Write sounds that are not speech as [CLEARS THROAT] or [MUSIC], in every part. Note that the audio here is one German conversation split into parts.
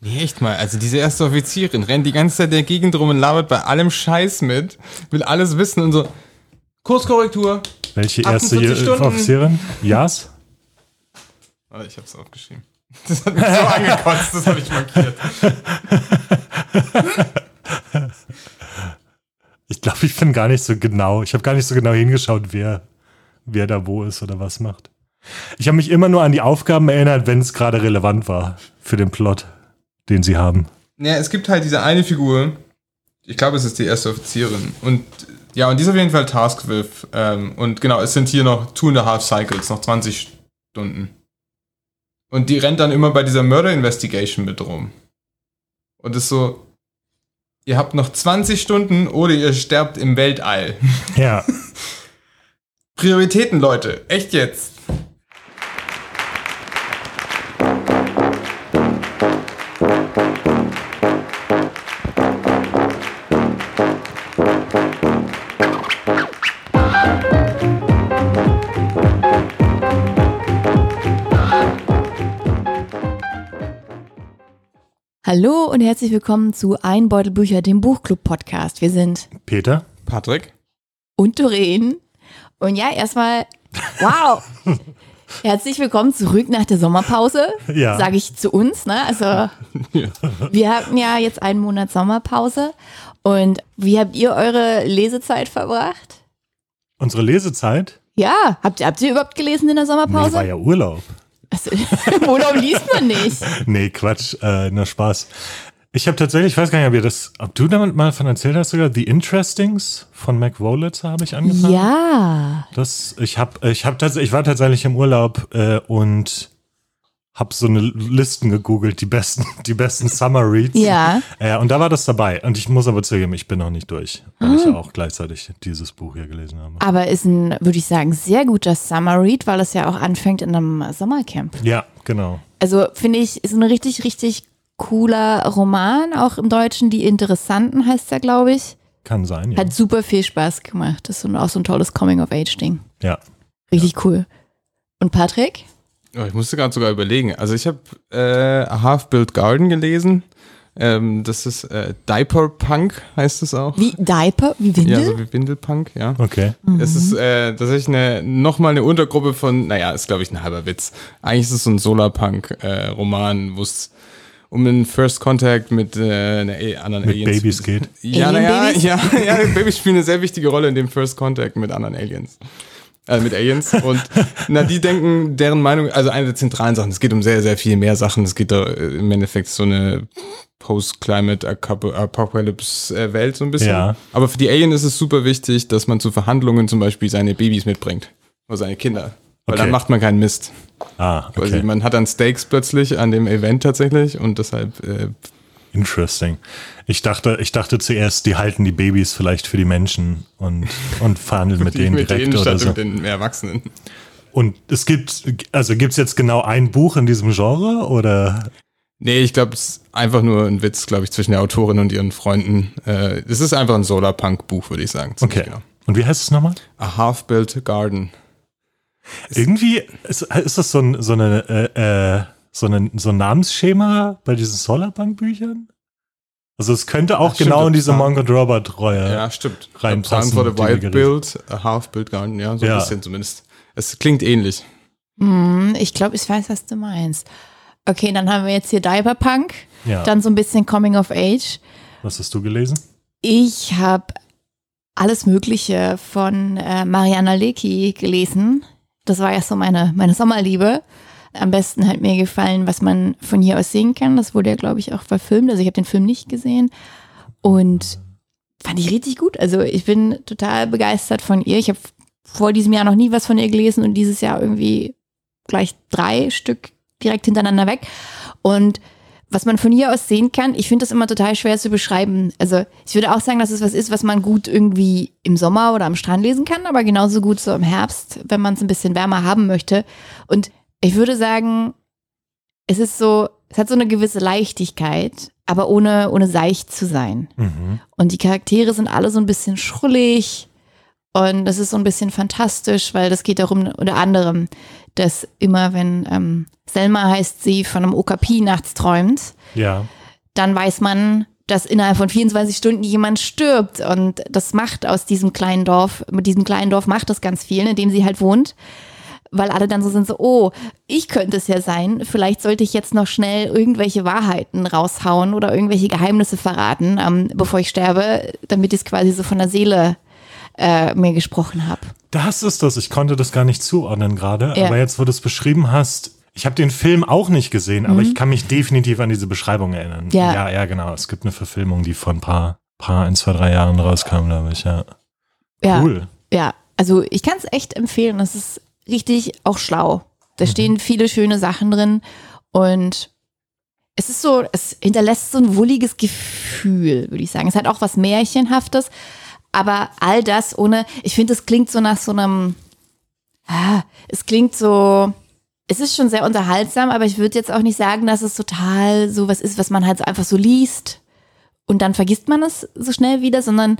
Nee, echt mal. Also diese erste Offizierin rennt die ganze Zeit der Gegend rum und labert bei allem Scheiß mit, will alles wissen und so. Kurskorrektur. Welche erste 48 Stunden. Offizierin? Jas? Ah, ich hab's aufgeschrieben. [LAUGHS] Das hat mich so angekotzt, das habe ich markiert. [LAUGHS] Ich glaube, ich bin gar nicht so genau. Ich habe gar nicht so genau hingeschaut, wer, wer da wo ist oder was macht. Ich habe mich immer nur an die Aufgaben erinnert, wenn es gerade relevant war für den Plot, den sie haben. Ja, es gibt halt diese eine Figur. Ich glaube, es ist die erste Offizierin. Und ja, und die ist auf jeden Fall tasked with. Ähm, und genau, es sind hier noch two and a half cycles, noch 20 Stunden. Und die rennt dann immer bei dieser Murder Investigation mit rum. Und ist so, ihr habt noch 20 Stunden oder ihr sterbt im Weltall. Ja. [LAUGHS] Prioritäten, Leute. Echt jetzt. Hallo und herzlich willkommen zu Ein Beutel Bücher, dem Buchclub-Podcast. Wir sind Peter? Patrick? und Doreen. Und ja, erstmal, wow! [LAUGHS] Herzlich willkommen zurück nach der Sommerpause, Ja. sage ich zu uns. Ne? Also, wir hatten ja jetzt einen Monat Sommerpause. Und wie habt ihr eure Lesezeit verbracht? Unsere Lesezeit? Ja, habt ihr, habt ihr überhaupt gelesen in der Nee, war Sommerpause? ja Urlaub. Also, Im [LAUGHS] Urlaub liest man nicht. Nee, Quatsch, äh, nur Spaß. Ich habe tatsächlich, ich weiß gar nicht, ob ihr das, ob du damit mal von erzählt hast sogar, The Interestings von Mac Wolitzer habe ich angefangen. Ja. Das, ich habe, ich habe tatsächlich, ich war tatsächlich im Urlaub äh, und habe so eine Listen gegoogelt, die besten, [LAUGHS] die besten Summer Reads. Ja. Äh, und da war das dabei. Und ich muss aber zugeben, ich bin noch nicht durch, weil ich ja auch gleichzeitig dieses Buch hier gelesen habe. Aber ist ein, würde ich sagen, sehr guter Summer Read, weil es ja auch anfängt in einem Sommercamp. Ja, genau. Also finde ich, ist ein richtig, richtig cooler Roman, auch im Deutschen. Die Interessanten heißt er, glaube ich. Kann sein. Ja. Hat super viel Spaß gemacht. Das ist auch so ein tolles Coming-of-Age-Ding. ja. Richtig cool. Und Patrick? Oh, ich musste gerade sogar überlegen. Also ich habe äh, A Half-Built Garden gelesen. Ähm, das ist äh, Diaper Punk, heißt es auch. Wie Diaper? Wie Windel? Ja, so wie Windelpunk, ja. Okay. Es ist äh, tatsächlich eine, nochmal eine Untergruppe von, naja, ist glaube ich ein halber Witz. Eigentlich ist es so ein Solarpunk-Roman, wo es um einen First Contact mit äh, einer A- anderen Mit Aliens Babys geht. Ja, naja, [LAUGHS] ja, ja, Babys spielen eine sehr wichtige Rolle in dem First Contact mit anderen Aliens. Äh, mit Aliens. Und na, die denken, deren Meinung, also eine der zentralen Sachen, es geht um sehr, sehr viel mehr Sachen. Es geht da äh, im Endeffekt so eine Post-Climate Apoc- Apocalypse-Welt so ein bisschen. Ja. Aber für die Alien ist es super wichtig, dass man zu Verhandlungen zum Beispiel seine Babys mitbringt. Oder seine Kinder. Weil Okay. dann macht man keinen Mist. Ah, Also okay. man hat dann Stakes plötzlich an dem Event tatsächlich und deshalb äh, Interesting. Ich dachte, ich dachte zuerst, die halten die Babys vielleicht für die Menschen und, und verhandeln mit [LAUGHS] denen mit direkt denen oder statt so. mit den Erwachsenen. Und es gibt, also gibt es jetzt genau ein Buch in diesem Genre oder? Nee, ich glaube, es ist einfach nur ein Witz, glaube ich, zwischen der Autorin und ihren Freunden. Äh, es ist einfach ein Solarpunk-Buch, würde ich sagen. Okay. Genau. Und wie heißt es nochmal? A Half-Built Garden. Irgendwie ist, ist das so ein, so eine, äh, äh, so, eine, so ein Namensschema bei diesen Solarpunk-Büchern? Also es könnte auch Ach, stimmt, genau in das diese Monk und Robert Reue. Ja, stimmt. reinpassen, Plan for the Wild Build, A Half-Built Garden, ja, so Ja. ein bisschen zumindest. Es klingt ähnlich. Hm, ich glaube, ich weiß, was du meinst. Okay, dann haben wir jetzt hier Diaperpunk, Ja. dann so ein bisschen Coming of Age. Was hast du gelesen? Ich habe alles Mögliche von äh, Mariana Lecki gelesen. Das war ja so meine, meine Sommerliebe. Am besten hat mir gefallen, was man von hier aus sehen kann. Das wurde ja, glaube ich, auch verfilmt. Also ich habe den Film nicht gesehen. Und fand ich richtig gut. Also ich bin total begeistert von ihr. Ich habe vor diesem Jahr noch nie was von ihr gelesen und dieses Jahr irgendwie gleich drei Stück direkt hintereinander weg. Und was man von hier aus sehen kann, ich finde das immer total schwer zu beschreiben. Also ich würde auch sagen, dass es was ist, was man gut irgendwie im Sommer oder am Strand lesen kann, aber genauso gut so im Herbst, wenn man es ein bisschen wärmer haben möchte. Und ich würde sagen, es ist so, es hat so eine gewisse Leichtigkeit, aber ohne, ohne seicht zu sein. Mhm. Und die Charaktere sind alle so ein bisschen schrullig Und das ist so ein bisschen fantastisch, weil das geht darum, unter anderem, dass immer, wenn ähm, Selma heißt, sie von einem Okapi nachts träumt, Ja. dann weiß man, dass innerhalb von 24 Stunden jemand stirbt. Und das macht aus diesem kleinen Dorf, mit diesem kleinen Dorf macht das ganz viel, in dem sie halt wohnt. Weil alle dann so sind, so, oh, ich könnte es ja sein. Vielleicht sollte ich jetzt noch schnell irgendwelche Wahrheiten raushauen oder irgendwelche Geheimnisse verraten, ähm, bevor ich sterbe, damit ich es quasi so von der Seele äh, mir gesprochen habe. Das ist das. Ich konnte das gar nicht zuordnen gerade. Ja. Aber jetzt, wo du es beschrieben hast, ich habe den Film auch nicht gesehen, aber ich kann mich definitiv an diese Beschreibung erinnern. Mhm. Ja. ja, ja, genau. Es gibt eine Verfilmung, die vor ein paar, paar ein, zwei, drei Jahren rauskam, glaube ich. Ja. Ja, Cool. ja. Also ich kann es echt empfehlen. Das ist richtig auch schlau. Da Mhm. stehen viele schöne Sachen drin und es ist so, es hinterlässt so ein wohliges Gefühl, würde ich sagen. Es hat auch was Märchenhaftes, aber all das ohne, ich finde, es klingt so nach so einem, ah, es klingt so, es ist schon sehr unterhaltsam, aber ich würde jetzt auch nicht sagen, dass es total so was ist, was man halt einfach so liest und dann vergisst man es so schnell wieder, sondern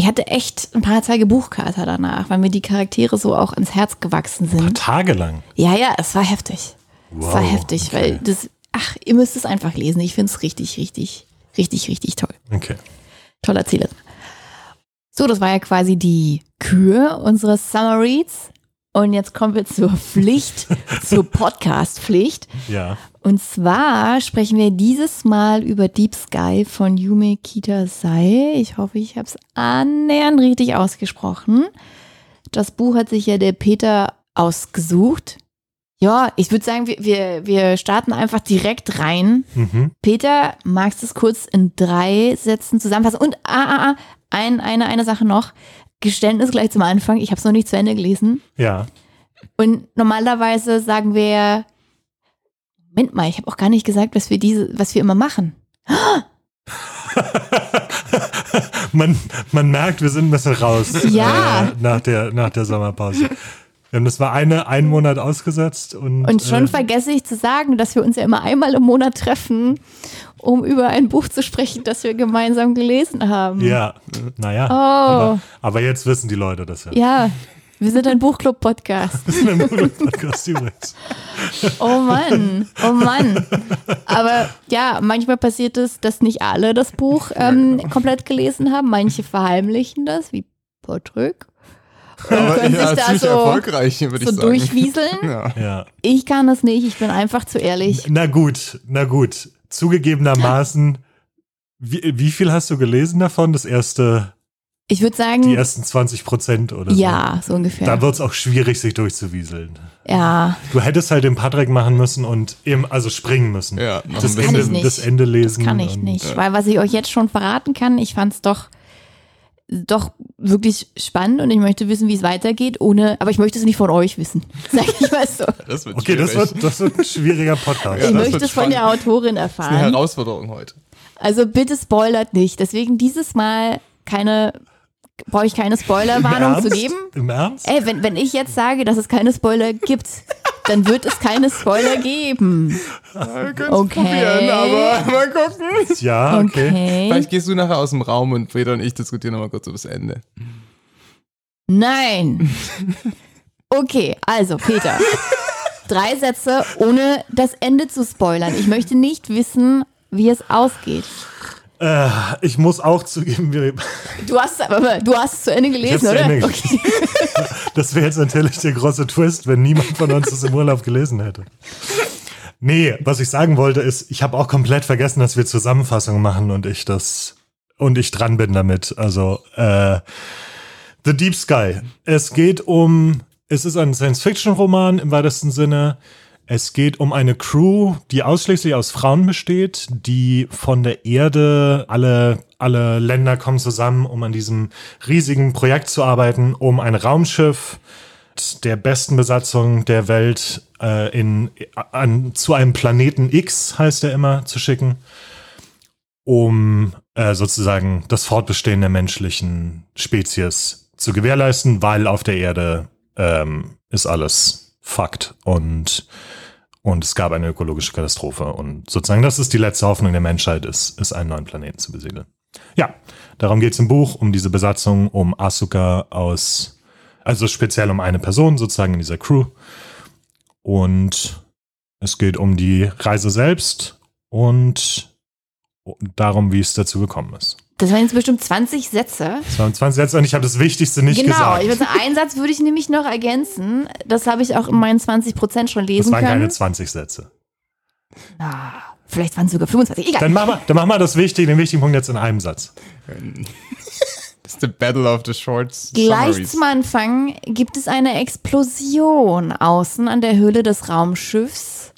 ich hatte echt ein paar Tage Buchkater danach, weil mir die Charaktere so auch ins Herz gewachsen sind. Tagelang. Ja, ja, es war heftig. es war Wow, heftig, okay. weil das, ach, ihr müsst es einfach lesen. Ich finde es richtig, richtig, richtig, richtig toll. Okay. Toll erzählt. So, das war ja quasi die Kür unseres Summer Reads. Und jetzt kommen wir zur Pflicht, [LAUGHS] zur Podcast-Pflicht. Ja. Und zwar sprechen wir dieses Mal über Deep Sky von Yume Kitasai. Ich hoffe, ich habe es annähernd richtig ausgesprochen. Das Buch hat sich ja der Peter ausgesucht. Ja, ich würde sagen, wir, wir, wir starten einfach direkt rein. Mhm. Peter, magst du es kurz in drei Sätzen zusammenfassen? Und ah, ah, ah, ein, eine, eine Sache noch. Geständnis gleich zum Anfang. Ich habe es noch nicht zu Ende gelesen. Ja. Und normalerweise sagen wir, Moment mal, ich habe auch gar nicht gesagt, was wir diese, was wir immer machen. [LAUGHS] man, man merkt, wir sind ein bisschen raus Ja. äh, nach, der, nach der Sommerpause. Wir haben das war eine, einen Monat ausgesetzt und, Und schon äh, vergesse ich zu sagen, dass wir uns ja immer einmal im Monat treffen, um über ein Buch zu sprechen, das wir gemeinsam gelesen haben. Ja, naja. Oh. Aber, aber jetzt wissen die Leute das ja. Ja, wir sind ein Buchclub-Podcast. Das ist ein Podcast übrigens. [LAUGHS] Oh Mann, oh Mann. Aber ja, manchmal passiert es, dass nicht alle das Buch ähm, komplett gelesen haben. Manche verheimlichen das, wie Patrick. Aber können ja, sich da ziemlich so, erfolgreich, würde so ich sagen. durchwieseln. [LAUGHS] Ja. Ja. Ich kann das nicht, ich bin einfach zu ehrlich. Na gut, na gut. Zugegebenermaßen, wie, wie viel hast du gelesen davon? Das erste, Ich würde die sagen, ersten 20 Prozent oder so? ja, so ungefähr. Da wird es auch schwierig, sich durchzuwieseln. ja, Du hättest halt den Patrick machen müssen und eben, also springen müssen. Ja, das, kann Ende, ich nicht. das Ende lesen. das kann ich und- nicht. Weil was ich euch jetzt schon verraten kann, ich fand es doch, doch wirklich spannend und ich möchte wissen, wie es weitergeht, ohne, aber ich möchte es nicht von euch wissen. [LAUGHS] Sag ich mal so. Das wird Okay, das schwierig. wird, das wird ein schwieriger Podcast. Ja, ich möchte es von der. Autorin Das ist eine erfahren. Herausforderung heute. Also bitte spoilert nicht. Deswegen dieses Mal keine, brauche ich keine Spoilerwarnung zu geben. Im Ernst? Ey, wenn, wenn ich jetzt sage, dass es keine Spoiler gibt, dann wird es keine Spoiler geben. Wir können Okay. probieren, aber mal gucken. Ja, okay. Okay. Vielleicht gehst du nachher aus dem Raum und Peter und ich diskutieren nochmal kurz über das Ende. Nein. Okay, also Peter. Drei Sätze, ohne das Ende zu spoilern. Ich möchte nicht wissen, wie es ausgeht. Äh, ich muss auch zugeben, wir, Du hast, aber du hast es zu Ende gelesen, Ich hab's zu oder? Ende Okay. [LAUGHS] das wäre jetzt natürlich der große Twist, wenn niemand von uns das im Urlaub gelesen hätte. Nee, was ich sagen wollte ist, ich habe auch komplett vergessen, dass wir Zusammenfassungen machen und ich das und ich dran bin damit. Also äh, The Deep Sky. Es geht um, es ist ein Science-Fiction-Roman im weitesten Sinne. Es geht um eine Crew, die ausschließlich aus Frauen besteht, die von der Erde, alle, alle Länder kommen zusammen, um an diesem riesigen Projekt zu arbeiten, um ein Raumschiff der besten Besatzung der Welt äh, in, an, zu einem Planeten X, heißt er immer, zu schicken, um äh, sozusagen das Fortbestehen der menschlichen Spezies zu gewährleisten, weil auf der Erde ähm, ist alles Fakt und und es gab eine ökologische Katastrophe und sozusagen das ist die letzte Hoffnung der Menschheit, ist, ist einen neuen Planeten zu besiedeln. Ja, darum geht es im Buch, um diese Besatzung, um Asuka aus, also speziell um eine Person sozusagen in dieser Crew. Und es geht um die Reise selbst und darum, wie es dazu gekommen ist. Das waren jetzt bestimmt 20 Sätze. Das waren 20 Sätze und ich habe das Wichtigste nicht genau, gesagt. ich würde sagen, einen Satz würde ich nämlich noch ergänzen. Das habe ich auch in meinen 20 Prozent schon das lesen waren können. keine 20 Sätze. Ah, vielleicht waren es sogar 25. Egal. Dann machen wir, dann machen wir das Wichtige, den wichtigen Punkt jetzt in einem Satz. [LAUGHS] Das ist the battle of the shorts. Gleich zum Anfang gibt es eine Explosion außen an der Hülle des Raumschiffs,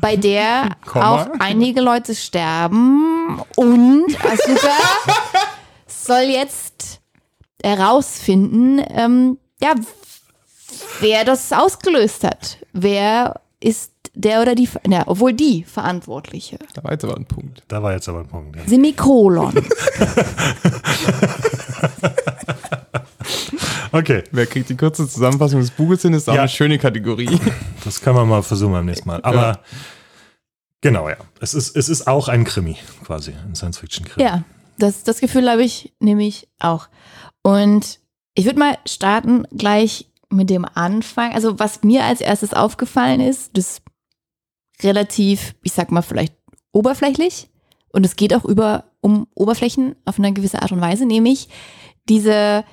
bei der [LAUGHS] Komma. auch einige Leute sterben und Asuka soll jetzt herausfinden, ähm, ja, wer das ausgelöst hat. Wer ist der oder die, ja, obwohl die Verantwortliche. Da war jetzt aber ein Punkt. Da war jetzt aber ein Punkt. Ja. Semikolon. [LAUGHS] Okay, Wer kriegt die kurze Zusammenfassung des Buches hin, ist auch Ja. eine schöne Kategorie. [LAUGHS] das können wir mal versuchen beim nächsten Mal. Aber Ja. genau, ja. Es ist, es ist auch ein Krimi, quasi. Ein Science-Fiction-Krimi. Ja, das, das Gefühl habe ich nämlich auch. Und ich würde mal starten gleich mit dem Anfang. Also was mir als erstes aufgefallen ist, das relativ, ich sag mal vielleicht oberflächlich. Und es geht auch über um Oberflächen auf eine gewisse Art und Weise, nämlich diese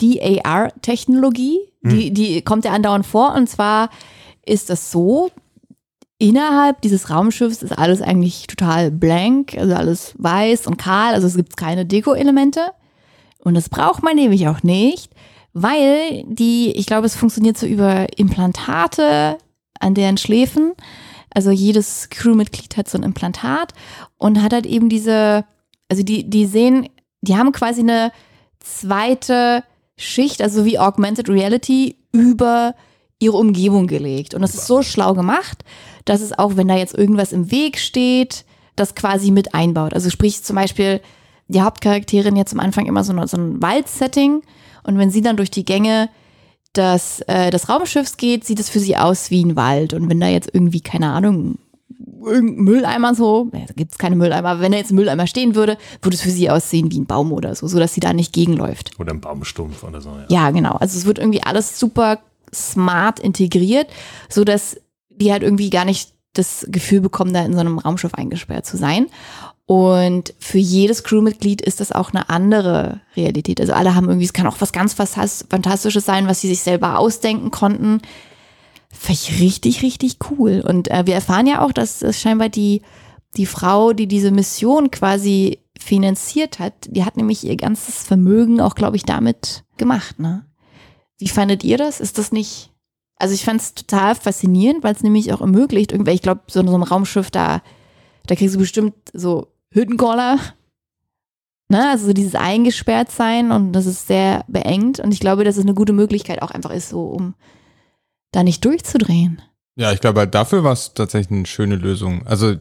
DAR-Technologie, die, die kommt ja andauernd vor. Und zwar ist das so, innerhalb dieses Raumschiffs ist alles eigentlich total blank, also alles weiß und kahl, also es gibt keine Deko-Elemente. Und das braucht man nämlich auch nicht, weil die, ich glaube, es funktioniert so über Implantate an deren Schläfen. Also jedes Crewmitglied hat so ein Implantat und hat halt eben diese, also die, die sehen, die haben quasi eine zweite Schicht, also wie Augmented Reality, über ihre Umgebung gelegt. Und das ist so schlau gemacht, dass es auch, wenn da jetzt irgendwas im Weg steht, das quasi mit einbaut. Also sprich zum Beispiel, die Hauptcharakterin jetzt am Anfang immer so, eine, so ein Waldsetting und wenn sie dann durch die Gänge des, äh, des Raumschiffs geht, sieht es für sie aus wie ein Wald. Und wenn da jetzt irgendwie, keine Ahnung, irgendein Mülleimer so, da gibt es keine Mülleimer, aber wenn da jetzt ein Mülleimer stehen würde, würde es für sie aussehen wie ein Baum oder so, sodass sie da nicht gegenläuft. Oder ein Baumstumpf oder so. Ja. Ja, genau. Also es wird irgendwie alles super smart integriert, so dass die halt irgendwie gar nicht das Gefühl bekommen, da in so einem Raumschiff eingesperrt zu sein. Und für jedes Crewmitglied ist das auch eine andere Realität. Also alle haben irgendwie, es kann auch was ganz Fantas- Fantastisches sein, was sie sich selber ausdenken konnten. Fand ich richtig, richtig cool. Und äh, wir erfahren ja auch, dass es scheinbar die, die Frau, die diese Mission quasi finanziert hat, die hat nämlich ihr ganzes Vermögen auch, glaube ich, damit gemacht. Ne? Wie fandet ihr das? Ist das nicht. Also ich fand es total faszinierend, weil es nämlich auch ermöglicht, irgendwie, ich glaube, so in so einem Raumschiff, da, da kriegst du bestimmt so Hüttenkoller. Ne? Also so dieses eingesperrt sein und das ist sehr beengt. Und ich glaube, dass es eine gute Möglichkeit auch einfach ist, so um da nicht durchzudrehen. Ja, ich glaube, dafür war es tatsächlich eine schöne Lösung. Also,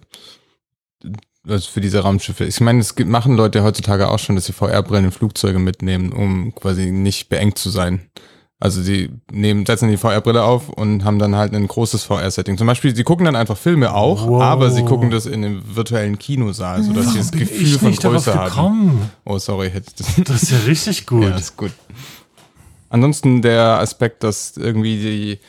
also für diese Raumschiffe. Ich meine, es gibt, machen Leute heutzutage auch schon, dass sie VR-Brillen in Flugzeuge mitnehmen, um quasi nicht beengt zu sein. Also sie nehmen, setzen die VR-Brille auf und haben dann halt ein großes VR-Setting. Zum Beispiel, sie gucken dann einfach Filme auch, Wow. aber sie gucken das in einem virtuellen Kinosaal, sodass sie das Gefühl ich von nicht darauf Größe haben. Oh, sorry, hätte ich das. [LAUGHS] Das ist ja richtig gut. Ja, ist gut. Ansonsten der Aspekt, dass irgendwie die,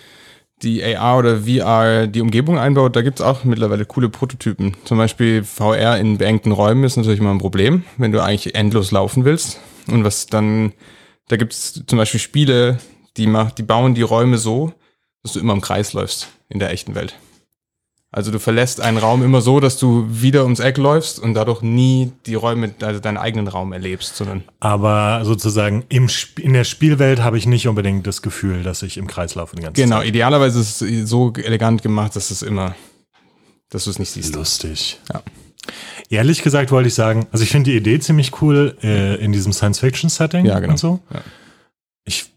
die AR oder VR die Umgebung einbaut, da gibt's auch mittlerweile coole Prototypen. Zum Beispiel VR in beengten Räumen ist natürlich immer ein Problem, wenn du eigentlich endlos laufen willst. Und was dann, da gibt's zum Beispiel Spiele, die, macht, die bauen die Räume so, dass du immer im Kreis läufst in der echten Welt. Also du verlässt einen Raum immer so, dass du wieder ums Eck läufst und dadurch nie die Räume, also deinen eigenen Raum erlebst, sondern Aber sozusagen im Sp in der Spielwelt habe ich nicht unbedingt das Gefühl, dass ich im Kreis laufe die ganze Genau, Zeit. idealerweise ist es so elegant gemacht, dass es immer, dass du es nicht siehst. Lustig. Ja. Ehrlich gesagt wollte ich sagen, also ich finde die Idee ziemlich cool äh, in diesem Science-Fiction-Setting Ja, genau. und so. Ja. Ich,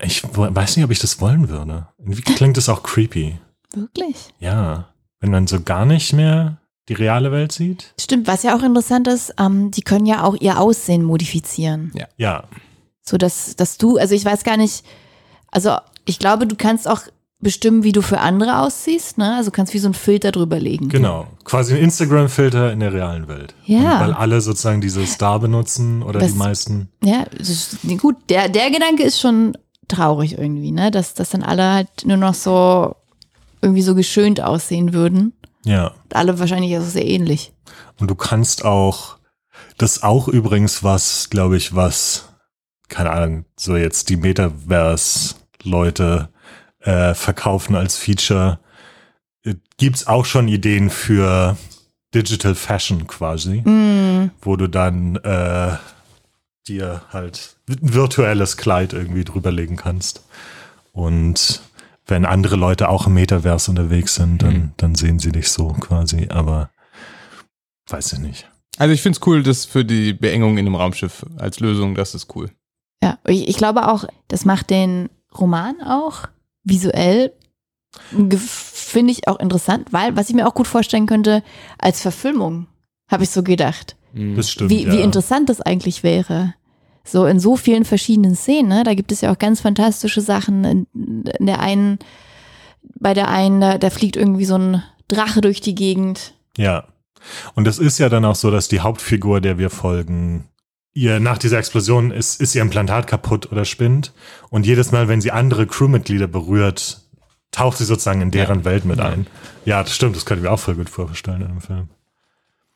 ich weiß nicht, ob ich das wollen würde. Irgendwie klingt das auch creepy. Wirklich? Ja. Wenn man so gar nicht mehr die reale Welt sieht. Stimmt, was ja auch interessant ist, ähm, die können ja auch ihr Aussehen modifizieren. Ja. So dass, dass du, also ich weiß gar nicht, also ich glaube, du kannst auch bestimmen, wie du für andere aussiehst, ne? Also kannst wie so einen Filter drüber legen. Genau. Quasi ein Instagram-Filter in der realen Welt. Ja. Weil alle sozusagen diese Star benutzen oder Das- die meisten. Ja, ist, gut, der, der Gedanke ist schon traurig irgendwie, ne? Dass, dass dann alle halt nur noch so irgendwie so geschönt aussehen würden. Ja. Alle wahrscheinlich auch sehr ähnlich. Und du kannst auch, das ist auch übrigens was, glaube ich, was, keine Ahnung, so jetzt die Metaverse-Leute äh, verkaufen als Feature. Äh, Gibt's auch schon Ideen für Digital Fashion quasi, Mm, wo du dann äh, dir halt ein virtuelles Kleid irgendwie drüberlegen kannst. Und wenn andere Leute auch im Metaverse unterwegs sind, dann, Mhm. dann sehen sie dich so quasi, aber weiß ich nicht. Also ich finde es cool, das für die Beengung in einem Raumschiff als Lösung, das ist cool. ja, ich, ich glaube auch, das macht den Roman auch visuell, finde ich auch interessant, weil, was ich mir auch gut vorstellen könnte, als Verfilmung, habe ich so gedacht. Das stimmt. wie, ja. wie interessant das eigentlich wäre. So in so vielen verschiedenen Szenen, ne? Da gibt es ja auch ganz fantastische Sachen. In, in der einen, bei der einen, da, da fliegt irgendwie so ein Drache durch die Gegend. Ja. Und es ist ja dann auch so, dass die Hauptfigur, der wir folgen, ihr nach dieser Explosion ist, ist ihr Implantat kaputt oder spinnt. Und jedes Mal, wenn sie andere Crewmitglieder berührt, taucht sie sozusagen in deren Welt mit Ja. ein. Ja, das stimmt, das könnte ich mir auch voll gut vorstellen in einem Film.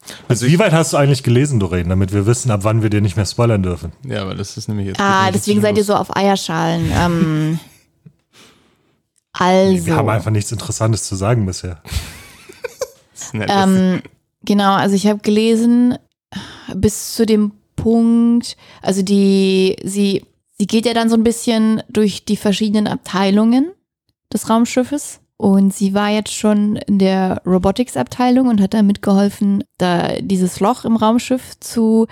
Also Also wie weit hast du eigentlich gelesen, Doreen, damit wir wissen, ab wann wir dir nicht mehr spoilern dürfen? Ja, aber das ist nämlich jetzt. Ah, deswegen seid ihr so auf Eierschalen. [LAUGHS] Ähm, Wir also, haben einfach nichts Interessantes zu sagen bisher. [LAUGHS] Ähm, genau, also ich habe gelesen bis zu dem Punkt, also die, sie, sie geht ja dann so ein bisschen durch die verschiedenen Abteilungen des Raumschiffes und sie war jetzt schon in der Robotics-Abteilung und hat da mitgeholfen, da dieses Loch im Raumschiff zu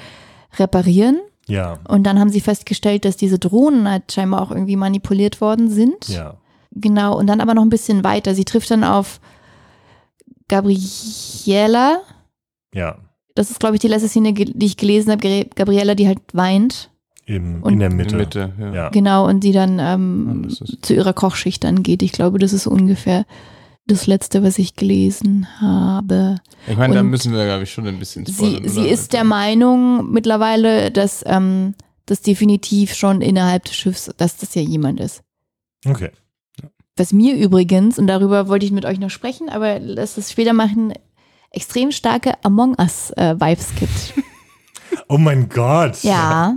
reparieren. Ja, Und dann haben sie festgestellt, dass diese Drohnen halt scheinbar auch irgendwie manipuliert worden sind. ja. Genau, und dann aber noch ein bisschen weiter. Sie trifft dann auf Gabriela. Ja, Das ist, glaube ich, die letzte Szene, die ich gelesen habe. Gabri- Gabriela, die halt weint. Im, Und- in der in Mitte. der Mitte. Ja. Ja. Genau, und die dann ähm, zu ihrer Kochschicht dann geht. Ich glaube, das ist ungefähr das letzte, was ich gelesen habe. Ich meine, da müssen wir, glaube ich, schon ein bisschen Sie, spoilern. sie oder? ist der Meinung mittlerweile, dass ähm, das definitiv schon innerhalb des Schiffs, dass das ja jemand ist. Okay. Was mir übrigens, und darüber wollte ich mit euch noch sprechen, aber lass das später machen, extrem starke Among Us-Vibes gibt. [LAUGHS] Oh mein Gott. Ja.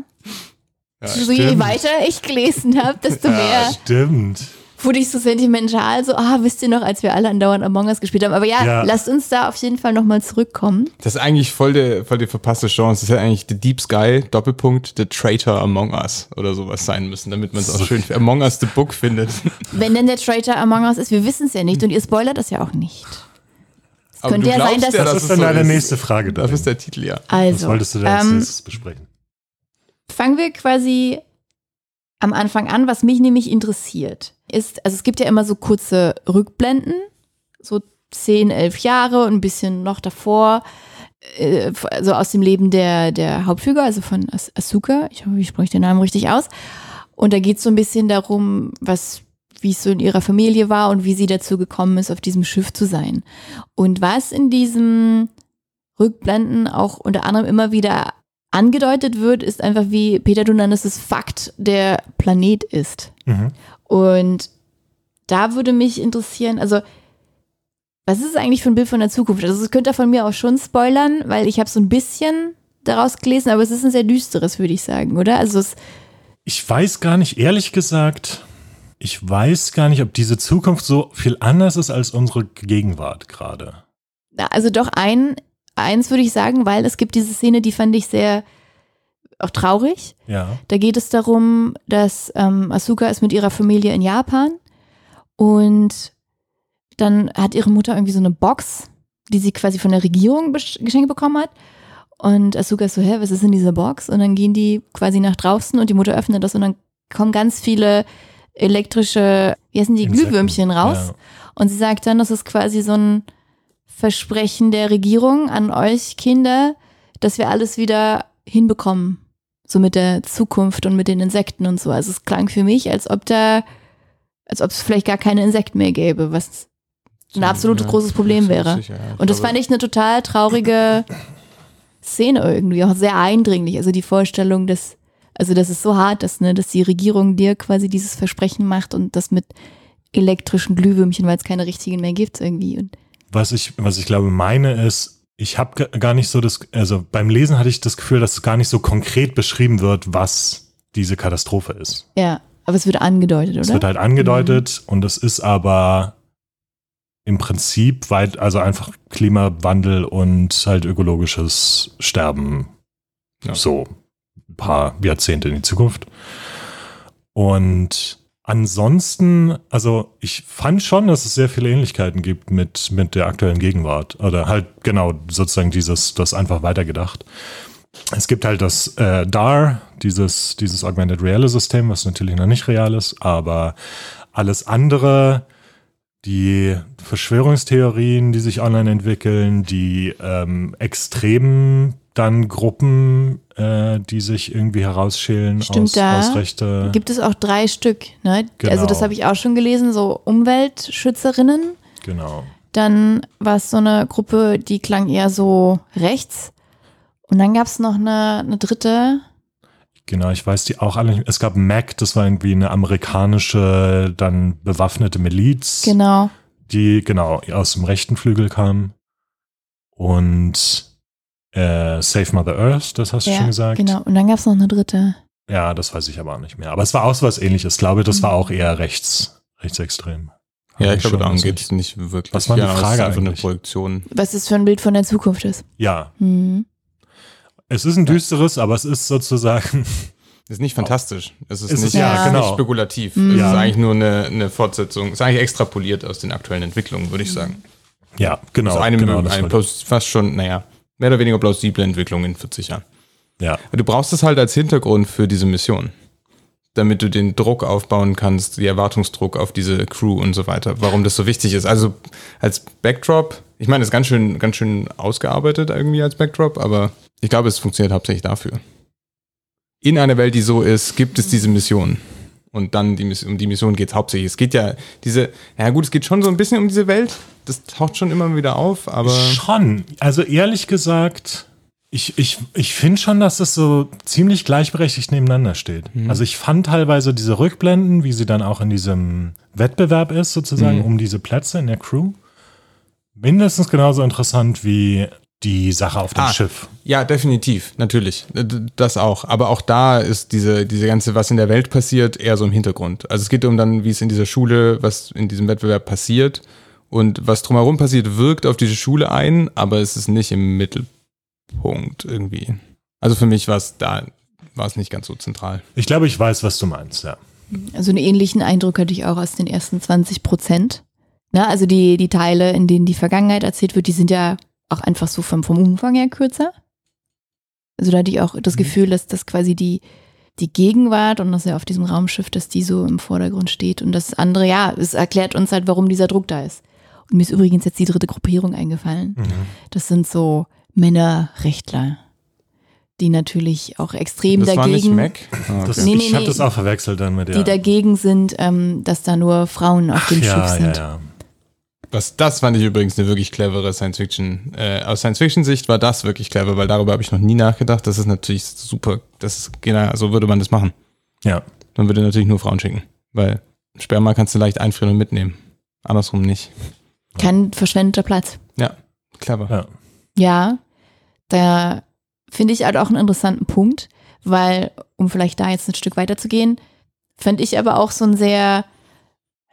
Ja, so je weiter ich gelesen habe, desto Ja, mehr Stimmt. wurde ich so sentimental, so, ah, wisst ihr noch, als wir alle andauernd Among Us gespielt haben. Aber ja, Ja. lasst uns da auf jeden Fall nochmal zurückkommen. Das ist eigentlich voll, der, voll die verpasste Chance. Das hätte eigentlich The Deep Sky, Doppelpunkt, The Traitor Among Us oder sowas sein müssen, damit man es auch So. schön für Among Us the Book findet. [LAUGHS] Wenn denn der Traitor Among Us ist, wir wissen es ja nicht und ihr spoilert das ja auch nicht. Es Aber könnte du ja sein, dass ja, Das dass ist dann so deine ist. nächste Frage. Das Doreen. ist der Titel, ja. Was Also, wolltest du denn als ähm, nächstes besprechen? Fangen wir quasi am Anfang an. Was mich nämlich interessiert, ist, also es gibt ja immer so kurze Rückblenden, so 10, 11 Jahre und ein bisschen noch davor, äh, also aus dem Leben der, der Hauptfigur, also von As Asuka. Ich hoffe, ich spreche den Namen richtig aus. Und da geht es so ein bisschen darum, was wie es so in ihrer Familie war und wie sie dazu gekommen ist, auf diesem Schiff zu sein. Und was in diesem Rückblenden auch unter anderem immer wieder angedeutet wird, ist einfach, wie Peter du nanntest, es Fakt der Planet ist. Mhm. Und da würde mich interessieren, also was ist es eigentlich für ein Bild von der Zukunft? Also es könnte von mir auch schon spoilern, weil ich habe so ein bisschen daraus gelesen, aber es ist ein sehr düsteres, würde ich sagen, oder? Also es, Ich weiß gar nicht, ehrlich gesagt, ich weiß gar nicht, ob diese Zukunft so viel anders ist als unsere Gegenwart gerade. also doch ein, eins würde ich sagen, weil es gibt diese Szene, die fand ich sehr auch traurig. Ja. Da geht es darum, dass ähm, Asuka ist mit ihrer Familie in Japan und dann hat ihre Mutter irgendwie so eine Box, die sie quasi von der Regierung geschenkt bekommen hat. Und Asuka ist so, hä, was ist in dieser Box? Und dann gehen die quasi nach draußen und die Mutter öffnet das und dann kommen ganz viele elektrische, wie heißen die, Insekten. Glühwürmchen raus. Ja. Und sie sagt dann, das ist quasi so ein Versprechen der Regierung an euch Kinder, dass wir alles wieder hinbekommen. So mit der Zukunft und mit den Insekten und so. Also es klang für mich, als ob da als ob es vielleicht gar keine Insekten mehr gäbe, was ein absolutes Ja, großes Problem wäre. sicher, ja. Und das fand ich eine total traurige [COUGHS] Szene irgendwie, auch sehr eindringlich. Also die Vorstellung, dass, also das ist so hart, dass, ne, dass die Regierung dir quasi dieses Versprechen macht und das mit elektrischen Glühwürmchen, weil es keine richtigen mehr gibt irgendwie. Und Was ich, was ich glaube, meine ist, ich habe gar nicht so das, also beim Lesen hatte ich das Gefühl, dass es gar nicht so konkret beschrieben wird, was diese Katastrophe ist. ja, aber es wird angedeutet, Es oder? wird halt angedeutet und es ist aber im Prinzip weit, also einfach Klimawandel und halt ökologisches Sterben. Ja. So ein paar Jahrzehnte in die Zukunft. Und ansonsten, also ich fand schon, dass es sehr viele Ähnlichkeiten gibt mit, mit der aktuellen Gegenwart. Oder halt genau sozusagen dieses, das einfach weitergedacht. Es gibt halt das äh, DAR, dieses, dieses Augmented Reality System, was natürlich noch nicht real ist, aber alles andere, die Verschwörungstheorien, die sich online entwickeln, die ähm, extremen dann Gruppen, äh, die sich irgendwie herausschälen Stimmt, aus, da aus rechte. Gibt es auch drei Stück, ne? Genau. Also das habe ich auch schon gelesen, so Umweltschützerinnen. Genau. Dann war es so eine Gruppe, die klang eher so rechts. Und dann gab es noch eine, eine dritte. Genau, ich weiß die auch alle. Es gab MAC, das war irgendwie eine amerikanische, dann bewaffnete Miliz, Genau. die genau aus dem rechten Flügel kam. Und äh, Save Mother Earth, das hast du Ja, schon gesagt. genau. Und dann gab es noch eine dritte. Ja, das weiß ich aber auch nicht mehr. Aber es war auch so was ähnliches. Ich glaube, das war auch eher rechts, rechtsextrem. Ja, Hab ich glaube, darum was geht es nicht wirklich. Was war die ja, es ist Frage einfach eine? Projektion. Was das für ein Bild von der Zukunft ist. Ja, Mhm. es ist ein düsteres, aber es ist sozusagen, Es [LAUGHS] ist nicht fantastisch. Es ist, Es ist- nicht, ja, es ist genau. nicht spekulativ. Mhm. Es Ja. ist eigentlich nur eine, eine Fortsetzung. Es ist eigentlich extrapoliert aus den aktuellen Entwicklungen, würde ich sagen. ja, genau. also eine, genau, plaus- fast schon, naja, mehr oder weniger plausible Entwicklung in 40 Jahren. ja, Du brauchst es halt als Hintergrund für diese Mission. Damit du den Druck aufbauen kannst, die Erwartungsdruck auf diese Crew und so weiter, warum das so wichtig ist. Also als Backdrop, ich meine, es ist ganz schön, ganz schön ausgearbeitet irgendwie als Backdrop, aber ich glaube, es funktioniert hauptsächlich dafür. In einer Welt, die so ist, gibt es diese Mission. Und dann die um die Mission geht es hauptsächlich. Es geht ja diese, ja gut, es geht schon so ein bisschen um diese Welt. Das taucht schon immer wieder auf, aber Schon. Also ehrlich gesagt, ich, ich, ich finde schon, dass es so ziemlich gleichberechtigt nebeneinander steht. Mhm. Also ich fand teilweise diese Rückblenden, wie sie dann auch in diesem Wettbewerb ist, sozusagen, Mhm. um diese Plätze in der Crew, mindestens genauso interessant wie die Sache auf dem Ah. Schiff. Ja, definitiv, natürlich. D- Das auch. Aber auch da ist diese, diese ganze, was in der Welt passiert, eher so im Hintergrund. Also es geht um dann, wie es in dieser Schule, was in diesem Wettbewerb passiert. Und was drumherum passiert, wirkt auf diese Schule ein, aber es ist nicht im Mittelpunkt irgendwie. Also für mich war es da, war es nicht ganz so zentral. Ich glaube, ich weiß, was du meinst, ja. Also einen ähnlichen Eindruck hatte ich auch aus den ersten 20 Prozent. Na, also die, die Teile, in denen die Vergangenheit erzählt wird, die sind ja auch einfach so vom, vom Umfang her kürzer. Also da hatte ich auch das Mhm. Gefühl, dass das quasi die, die Gegenwart und das ja auf diesem Raumschiff, dass die so im Vordergrund steht. Und das andere, ja, es erklärt uns halt, warum dieser Druck da ist. Und mir ist übrigens jetzt die dritte Gruppierung eingefallen. Mhm. Das sind so Männerrechtler, die natürlich auch extrem das war nicht dagegen, Mac. Ah, Das, okay. Nee, nee, ich habe nee. das auch verwechselt dann mit der. die dagegen sind, ähm, dass da nur Frauen auf dem Schiff ja, ja, sind. ja. Was, das fand ich übrigens eine wirklich clevere Science-Fiction. Äh, aus Science-Fiction-Sicht war das wirklich clever, weil darüber habe ich noch nie nachgedacht. Das ist natürlich super. Das ist, genau, so würde man das machen. Ja. Man würde natürlich nur Frauen schicken, weil Sperma kannst du leicht einfrieren und mitnehmen. Andersrum nicht. Kein verschwendeter Platz. Ja, clever. Ja. Ja, da finde ich halt auch einen interessanten Punkt, weil, um vielleicht da jetzt ein Stück weiter zu gehen, fand ich aber auch so ein sehr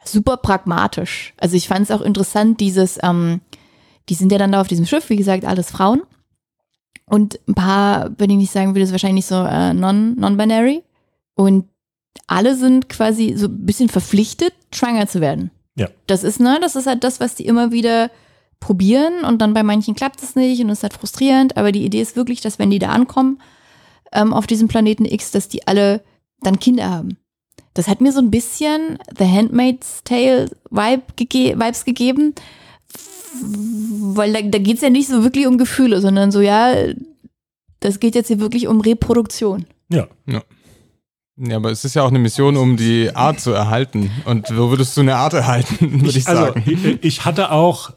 super pragmatisch. Also ich fand es auch interessant, dieses, ähm, die sind ja dann da auf diesem Schiff, wie gesagt, alles Frauen. Und ein paar, wenn ich nicht sagen würde, ist wahrscheinlich so äh, non- non-binary. und alle sind quasi so ein bisschen verpflichtet, schwanger zu werden. Ja. Das ist, ne, das ist halt das, was die immer wieder probieren und dann bei manchen klappt es nicht und es ist halt frustrierend, aber die Idee ist wirklich, dass wenn die da ankommen ähm, auf diesem Planeten X, dass die alle dann Kinder haben. Das hat mir so ein bisschen The Handmaid's Tale Vibe gege Vibes gegeben, weil da, da geht es ja nicht so wirklich um Gefühle, sondern so, ja, das geht jetzt hier wirklich um Reproduktion. Ja. Ja, Ja, aber es ist ja auch eine Mission, um die Art zu erhalten. Und wo würdest du eine Art erhalten, [LAUGHS] würde ich, also, sagen. ich, ich hatte auch,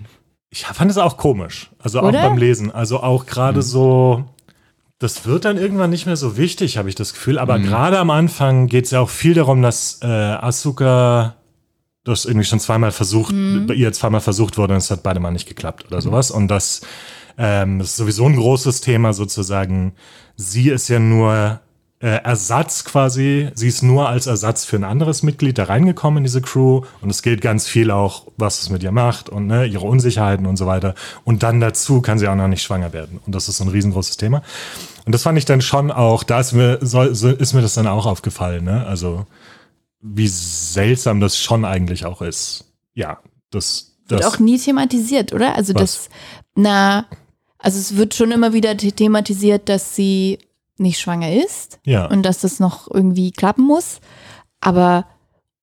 ich fand es auch komisch. Also auch Oder? beim Lesen. Also auch gerade so, das wird dann irgendwann nicht mehr so wichtig, habe ich das Gefühl. Aber gerade am Anfang geht es ja auch viel darum, dass äh, Asuka das irgendwie schon zweimal versucht, bei ihr zweimal versucht wurde und es hat beide Mal nicht geklappt oder sowas. Und das, ähm, das ist sowieso ein großes Thema sozusagen. Sie ist ja nur Ersatz quasi. Sie ist nur als Ersatz für ein anderes Mitglied da reingekommen in diese Crew. Und es geht ganz viel auch, was es mit ihr macht und ne, ihre Unsicherheiten und so weiter. Und dann dazu kann sie auch noch nicht schwanger werden. Und das ist ein riesengroßes Thema. Und das fand ich dann schon auch, da ist mir, soll, so ist mir das dann auch aufgefallen. Ne? Also wie seltsam das schon eigentlich auch ist. Ja, das, Wird das auch nie thematisiert, oder? Also Was? das, na, also es wird schon immer wieder the- thematisiert, dass sie nicht schwanger ist ja. und dass das noch irgendwie klappen muss. Aber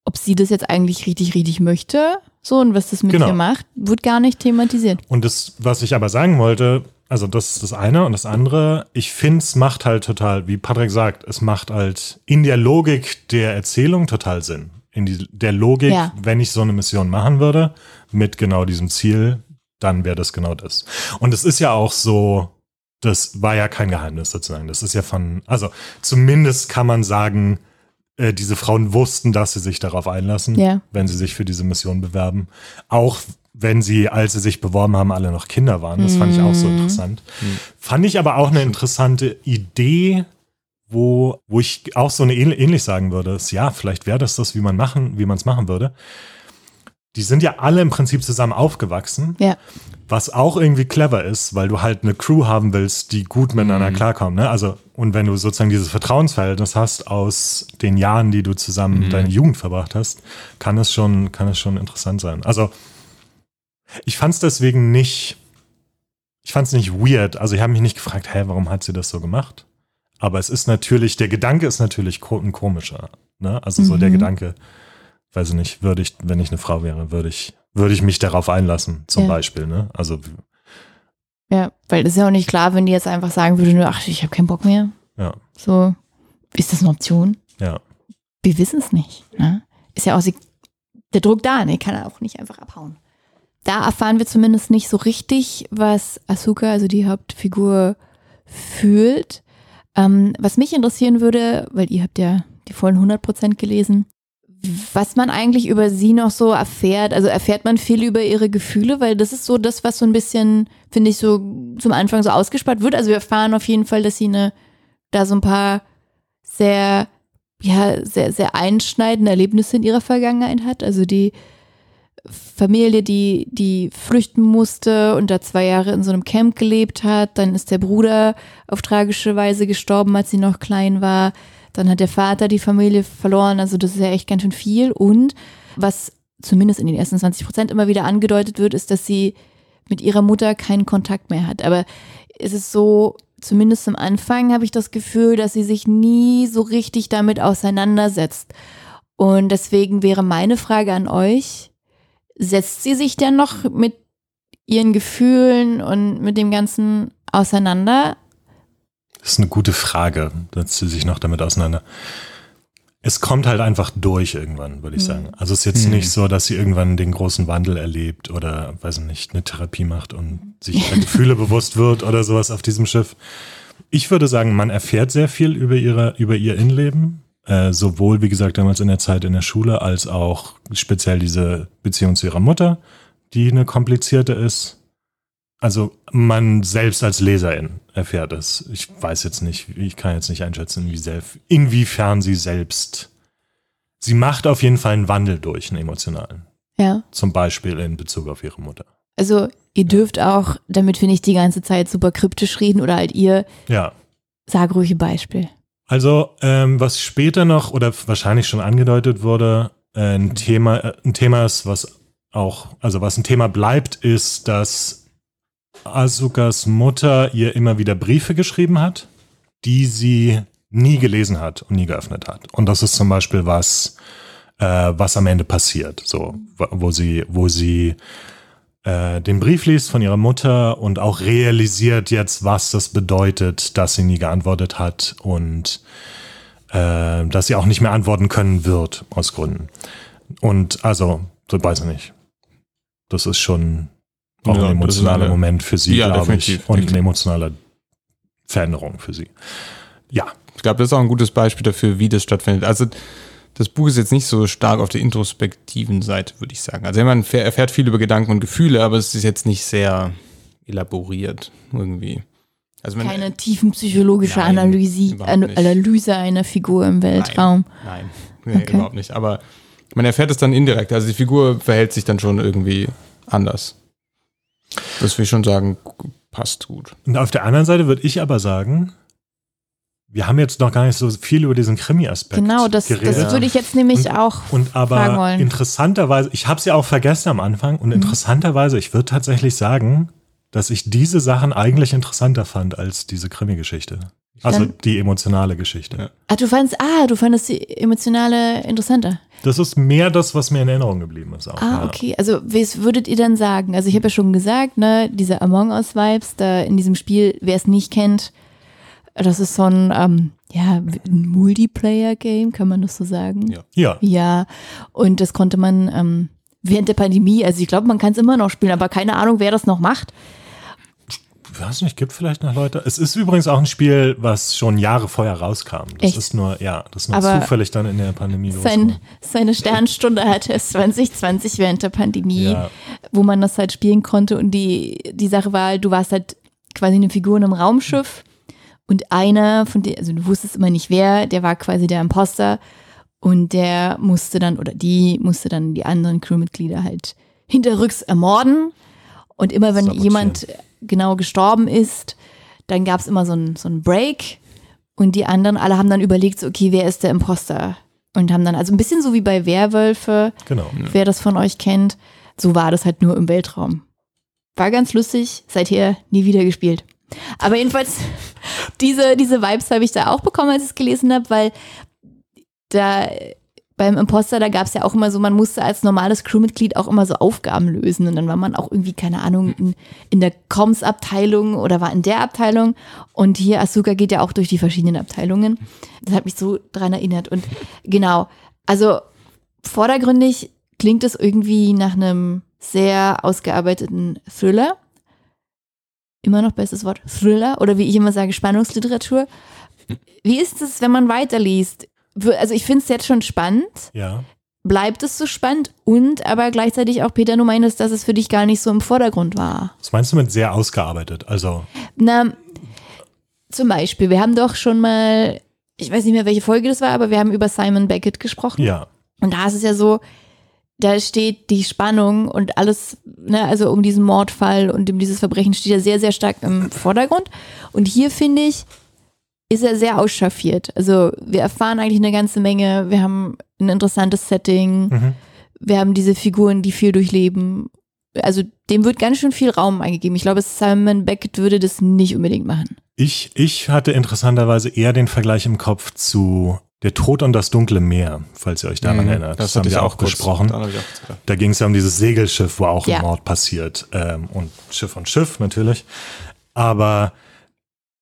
ob sie das jetzt eigentlich richtig, richtig möchte, so und was das mit Genau. ihr macht, wird gar nicht thematisiert. Und das, was ich aber sagen wollte, also das ist das eine und das andere, ich finde, es macht halt total, wie Patrick sagt, es macht halt in der Logik der Erzählung total Sinn. In die, der Logik, Ja. wenn ich so eine Mission machen würde, mit genau diesem Ziel, dann wäre das genau das. Und es ist ja auch so, das war ja kein Geheimnis sozusagen. Das ist ja von, also zumindest kann man sagen, äh, diese Frauen wussten, dass sie sich darauf einlassen, Ja. wenn sie sich für diese Mission bewerben. Auch wenn sie, als sie sich beworben haben, alle noch Kinder waren. Das fand ich auch so Mhm. interessant. Fand ich aber auch eine interessante Idee, wo, wo ich auch so eine ähnlich, ähnlich sagen würde. Ist, ja, vielleicht wäre das das, wie man machen, wie man es machen würde. Die sind ja alle im Prinzip zusammen aufgewachsen. Ja. Was auch irgendwie clever ist, weil du halt eine Crew haben willst, die gut miteinander klarkommen. Ne? Also, und wenn du sozusagen dieses Vertrauensverhältnis hast aus den Jahren, die du zusammen deine Jugend verbracht hast, kann es schon, kann es schon interessant sein. Also, ich fand es deswegen nicht, ich fand es nicht weird. Also, ich habe mich nicht gefragt, hä, warum hat sie das so gemacht? Aber es ist natürlich, der Gedanke ist natürlich ein komischer. Ne? Also, so der Mhm. Gedanke, weiß ich nicht, würde ich, wenn ich eine Frau wäre, würde ich, würde ich mich darauf einlassen, zum Ja. Beispiel. Ne? Also, Ja, weil das ist ja auch nicht klar, wenn die jetzt einfach sagen würde, nur, ach, ich habe keinen Bock mehr. ja, So, ist das eine Option? ja. Wir wissen es nicht. Ne? Ist ja auch sie- der Druck da, ne? Kann er auch nicht einfach abhauen. Da erfahren wir zumindest nicht so richtig, was Asuka, also die Hauptfigur, fühlt. Ähm, was mich interessieren würde, weil ihr habt ja die vollen 100% gelesen, was man eigentlich über sie noch so erfährt. Also erfährt man viel über ihre Gefühle, weil das ist so das, was so ein bisschen, finde ich, so zum Anfang so ausgespart wird. Also wir erfahren auf jeden Fall, dass sie eine, da so ein paar sehr, ja, sehr, sehr einschneidende Erlebnisse in ihrer Vergangenheit hat. Also die Familie, die, die flüchten musste und da zwei Jahre in so einem Camp gelebt hat. Dann ist der Bruder auf tragische Weise gestorben, als sie noch klein war. Dann hat der Vater die Familie verloren. Also das ist ja echt ganz schön viel. Und was zumindest in den ersten 20 Prozent immer wieder angedeutet wird, ist, dass sie mit ihrer Mutter keinen Kontakt mehr hat. Aber es ist so, zumindest am Anfang habe ich das Gefühl, dass sie sich nie so richtig damit auseinandersetzt. Und deswegen wäre meine Frage an euch, setzt sie sich denn noch mit ihren Gefühlen und mit dem Ganzen auseinander? Das ist eine gute Frage. Setzt sie sich noch damit auseinander? Es kommt halt einfach durch irgendwann, würde ich Mhm. sagen. Also es ist jetzt Mhm. nicht so, dass sie irgendwann den großen Wandel erlebt oder, weiß ich nicht, eine Therapie macht und sich ihrer [LAUGHS] Gefühle bewusst wird oder sowas auf diesem Schiff. Ich würde sagen, man erfährt sehr viel über, ihre, über ihr Innenleben. Äh, sowohl, wie gesagt, damals in der Zeit in der Schule, als auch speziell diese Beziehung zu ihrer Mutter, die eine komplizierte ist. Also man selbst als Leserin erfährt es. Ich weiß jetzt nicht, ich kann jetzt nicht einschätzen, wie self, inwiefern sie selbst. Sie macht auf jeden Fall einen Wandel durch, einen emotionalen. Ja. Zum Beispiel in Bezug auf ihre Mutter. Also ihr dürft auch, damit wir nicht die ganze Zeit super kryptisch reden oder halt ihr, Ja. sag ruhig ein Beispiel. Also, ähm, was später noch oder wahrscheinlich schon angedeutet wurde, äh, ein Thema, äh, ein Thema ist, was auch, also was ein Thema bleibt, ist, dass Asukas Mutter ihr immer wieder Briefe geschrieben hat, die sie nie gelesen hat und nie geöffnet hat. Und das ist zum Beispiel was, äh, was am Ende passiert, so, wo- sie, wo sie äh, den Brief liest von ihrer Mutter und auch realisiert jetzt, was das bedeutet, dass sie nie geantwortet hat und äh, dass sie auch nicht mehr antworten können wird, aus Gründen. Und also, so weiß ich nicht. Das ist schon auch Ja, ein emotionaler eine- Moment für sie, Ja, glaube ich. definitiv, Und eine emotionale Veränderung für sie. Ja, Ich glaube, das ist auch ein gutes Beispiel dafür, wie das stattfindet. Also das Buch ist jetzt nicht so stark auf der introspektiven Seite, würde ich sagen. Also man erfähr- erfährt viel über Gedanken und Gefühle, aber es ist jetzt nicht sehr elaboriert irgendwie. Also wenn, Keine tiefen psychologische Nein, Analyse. Analyse einer Figur im Weltraum. Nein, nee, Okay. überhaupt nicht. Aber man erfährt es dann indirekt. Also die Figur verhält sich dann schon irgendwie anders. Das will ich schon sagen, passt gut. Und auf der anderen Seite würde ich aber sagen, wir haben jetzt noch gar nicht so viel über diesen Krimi-Aspekt Genau, das, geredet. das würde ich jetzt nämlich Und- auch. Und fragen aber wollen. interessanterweise, ich habe es ja auch vergessen am Anfang, und Mhm. interessanterweise, ich würde tatsächlich sagen, dass ich diese Sachen eigentlich interessanter fand als diese Krimi-Geschichte. Also Dann- die emotionale Geschichte. Ja. Ah, du fandest, ah, du fandest die emotionale interessanter. Das ist mehr das, was mir in Erinnerung geblieben ist. Auch, Ah, ja. okay. Also, was würdet ihr dann sagen? Also, ich habe ja schon gesagt, ne, diese Among Us-Vibes da in diesem Spiel, wer es nicht kennt, das ist so ein, ähm, ja, ein Multiplayer-Game, kann man das so sagen? Ja. Ja, Ja, und das konnte man ähm, während der Pandemie, also ich glaube, man kann es immer noch spielen, aber keine Ahnung, wer das noch macht. Ich weiß nicht, gibt vielleicht noch Leute. Es ist übrigens auch ein Spiel, was schon Jahre vorher rauskam. Das Echt? ist nur, ja, das ist nur Aber zufällig dann in der Pandemie Sein, seine Sternstunde hatte es 2020 während der Pandemie, Ja. wo man das halt spielen konnte. Und die, die Sache war, du warst halt quasi eine Figur in einem Raumschiff und einer von dir, also du wusstest immer nicht wer, der war quasi der Imposter und der musste dann, oder die musste dann die anderen Crewmitglieder halt hinterrücks ermorden. Und immer wenn Sabotieren. jemand genau gestorben ist, dann gab es immer so einen so einen Break und die anderen alle haben dann überlegt, so, okay, wer ist der Imposter? Und haben dann, also ein bisschen so wie bei Werwölfe, Genau. wer das von euch kennt, so war das halt nur im Weltraum. War ganz lustig, seither nie wieder gespielt. Aber jedenfalls, [LAUGHS] diese, diese Vibes habe ich da auch bekommen, als ich es gelesen habe, weil da beim Imposter, da gab es ja auch immer so, man musste als normales Crewmitglied auch immer so Aufgaben lösen. Und dann war man auch irgendwie, keine Ahnung, in, in der Comms-Abteilung oder war in der Abteilung. Und hier Asuka geht ja auch durch die verschiedenen Abteilungen. Das hat mich so dran erinnert. Und genau, also vordergründig klingt es irgendwie nach einem sehr ausgearbeiteten Thriller. Immer noch bestes Wort, Thriller oder wie ich immer sage, Spannungsliteratur. Wie ist es, wenn man weiterliest? Also ich finde es jetzt schon spannend. Ja. Bleibt es so spannend? Und aber gleichzeitig auch, Peter, du meinst, dass es für dich gar nicht so im Vordergrund war. Was meinst du mit sehr ausgearbeitet? Also, Na, zum Beispiel, wir haben doch schon mal, ich weiß nicht mehr, welche Folge das war, aber wir haben über Simon Beckett gesprochen. ja. Und da ist es ja so, da steht die Spannung und alles, ne, also um diesen Mordfall und um dieses Verbrechen steht ja sehr, sehr stark im Vordergrund. Und hier finde ich, ist er sehr ausschaffiert. Also wir erfahren eigentlich eine ganze Menge. Wir haben ein interessantes Setting. Mhm. Wir haben diese Figuren, die viel durchleben. Also dem wird ganz schön viel Raum eingegeben. Ich glaube, Simon Beckett würde das nicht unbedingt machen. Ich, ich hatte interessanterweise eher den Vergleich im Kopf zu Der Tod und das dunkle Meer, falls ihr euch daran Mhm, erinnert. Das, hatte haben ich wir auch besprochen. auch gedacht. Da ging es ja um dieses Segelschiff, wo auch Ja. ein Mord passiert. Ähm, und Schiff und Schiff natürlich. Aber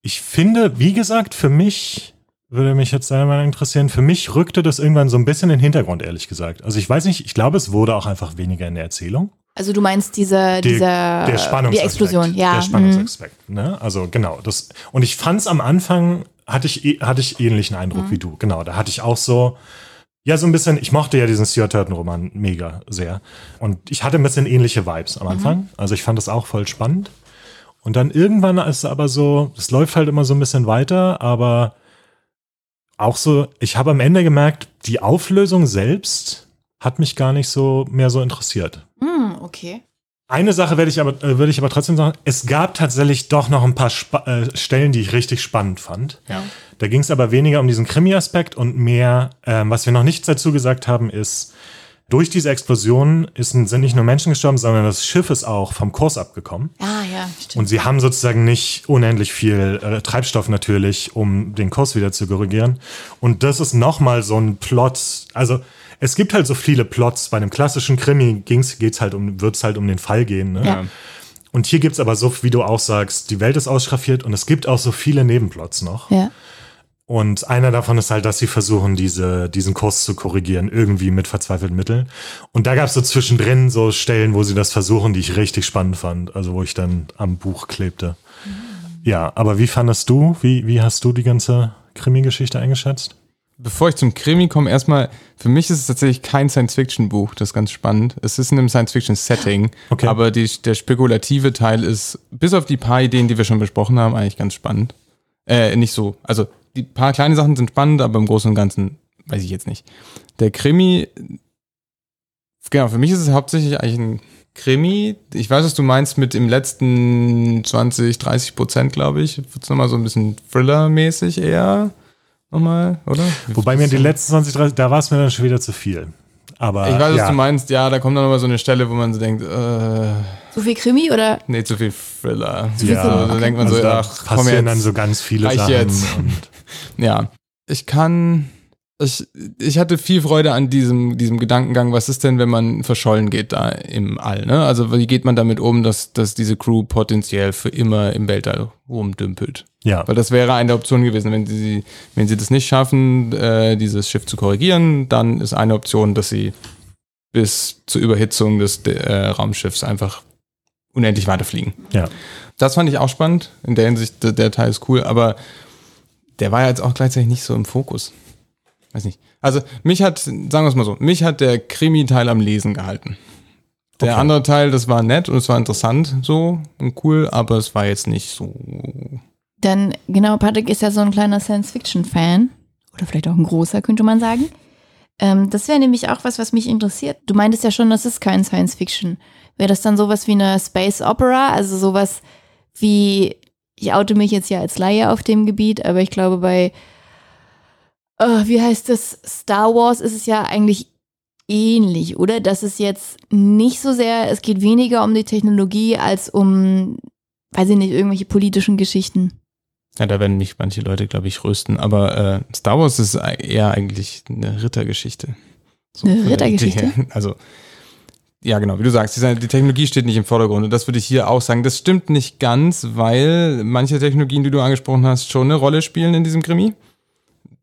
ich finde, wie gesagt, für mich würde mich jetzt Meinung interessieren. Für mich rückte das irgendwann so ein bisschen in den Hintergrund, ehrlich gesagt. Also ich weiß nicht, ich glaube, es wurde auch einfach weniger in der Erzählung. Also du meinst dieser, Die- dieser der Spannungsaspekt. die Explosion, ja. Der mhm. Spannungsaspekt. Ne? Also genau. Das, und ich fand es am Anfang, hatte ich, eh- hatte ich ähnlichen Eindruck Mhm. wie du. Genau, da hatte ich auch so, ja, so ein bisschen, ich mochte ja diesen Stuart Turton-Roman mega sehr. Und ich hatte ein bisschen ähnliche Vibes am Anfang. Also ich fand das auch voll spannend. Und dann irgendwann ist es aber so, es läuft halt immer so ein bisschen weiter, aber auch so, ich habe am Ende gemerkt, die Auflösung selbst hat mich gar nicht so mehr so interessiert. Hm, okay. Eine Sache werde ich aber, äh, würde ich aber trotzdem sagen, es gab tatsächlich doch noch ein paar Spa äh, Stellen, die ich richtig spannend fand. Ja. Da ging es aber weniger um diesen Krimi-Aspekt und mehr, ähm, was wir noch nicht dazu gesagt haben, ist, durch diese Explosion ist, sind nicht nur Menschen gestorben, sondern das Schiff ist auch vom Kurs abgekommen. Ah ja, stimmt. Und sie haben sozusagen nicht unendlich viel äh, Treibstoff natürlich, um den Kurs wieder zu korrigieren. Und das ist nochmal so ein Plot. Also es gibt halt so viele Plots. Bei einem klassischen Krimi ging's, geht's halt um, wird's halt um den Fall gehen. Ne? Ja. Und hier gibt's aber so, wie du auch sagst, die Welt ist ausschraffiert und es gibt auch so viele Nebenplots noch. ja. Und einer davon ist halt, dass sie versuchen, diese, diesen Kurs zu korrigieren, irgendwie mit verzweifelten Mitteln. Und da gab es so zwischendrin so Stellen, wo sie das versuchen, die ich richtig spannend fand. Also wo ich dann am Buch klebte. Ja, aber wie fandest du, wie, wie hast du die ganze Krimi-Geschichte eingeschätzt? Bevor ich zum Krimi komme, erstmal, für mich ist es tatsächlich kein Science-Fiction-Buch, das ist ganz spannend. Es ist in einem Science-Fiction-Setting, Okay. aber die, der spekulative Teil ist, bis auf die paar Ideen, die wir schon besprochen haben, eigentlich ganz spannend. Äh, nicht so. Also, die paar kleine Sachen sind spannend, aber im Großen und Ganzen weiß ich jetzt nicht. Der Krimi, genau, für mich ist es hauptsächlich eigentlich ein Krimi. Ich weiß, was du meinst mit im letzten 20, 30 Prozent, glaube ich. Wird es nochmal so ein bisschen Thriller-mäßig eher. Nochmal, oder? Wobei mir die letzten 20, 30, da war es mir dann schon wieder zu viel. Aber Ich weiß, was ja. du meinst. Ja, da kommt dann nochmal so eine Stelle, wo man so denkt, äh, So viel Krimi oder? nee, zu viel Thriller. Ja, so, da okay. denkt man also so, da ach, komm passieren jetzt. dann so ganz viele Sachen. jetzt. Und Ja, ich kann. Ich, ich hatte viel Freude an diesem, diesem Gedankengang, was ist denn, wenn man verschollen geht da im All, ne? Also wie geht man damit um, dass, dass diese Crew potenziell für immer im Weltall rumdümpelt? ja, Weil das wäre eine Option gewesen, wenn sie, wenn sie das nicht schaffen, äh, dieses Schiff zu korrigieren, dann ist eine Option, dass sie bis zur Überhitzung des äh, Raumschiffs einfach unendlich weiterfliegen. ja. Das fand ich auch spannend. In der Hinsicht, der, der Teil ist cool, aber der war ja jetzt auch gleichzeitig nicht so im Fokus. Weiß nicht. Also, mich hat, sagen wir es mal so, mich hat der Krimi-Teil am Lesen gehalten. Der Okay. andere Teil, das war nett und es war interessant so und cool, aber es war jetzt nicht so. Denn genau, Patrick ist ja so ein kleiner Science-Fiction-Fan. Oder vielleicht auch ein großer, könnte man sagen. Ähm, das wäre nämlich auch was, was mich interessiert. Du meintest ja schon, das ist kein Science-Fiction. Wäre das dann sowas wie eine Space Opera? Also sowas wie, ich oute mich jetzt ja als Laie auf dem Gebiet, aber ich glaube bei, äh, wie heißt das, Star Wars ist es ja eigentlich ähnlich, oder? Das ist jetzt nicht so sehr, es geht weniger um die Technologie als um, weiß ich nicht, irgendwelche politischen Geschichten. Ja, da werden mich manche Leute, glaube ich, rösten, aber äh, Star Wars ist eher eigentlich eine Rittergeschichte. So Eine Rittergeschichte? [LAUGHS] Also, ja, genau, wie du sagst, die, Technologie steht nicht im Vordergrund und das würde ich hier auch sagen. Das stimmt nicht ganz, weil manche Technologien, die du angesprochen hast, schon eine Rolle spielen in diesem Krimi.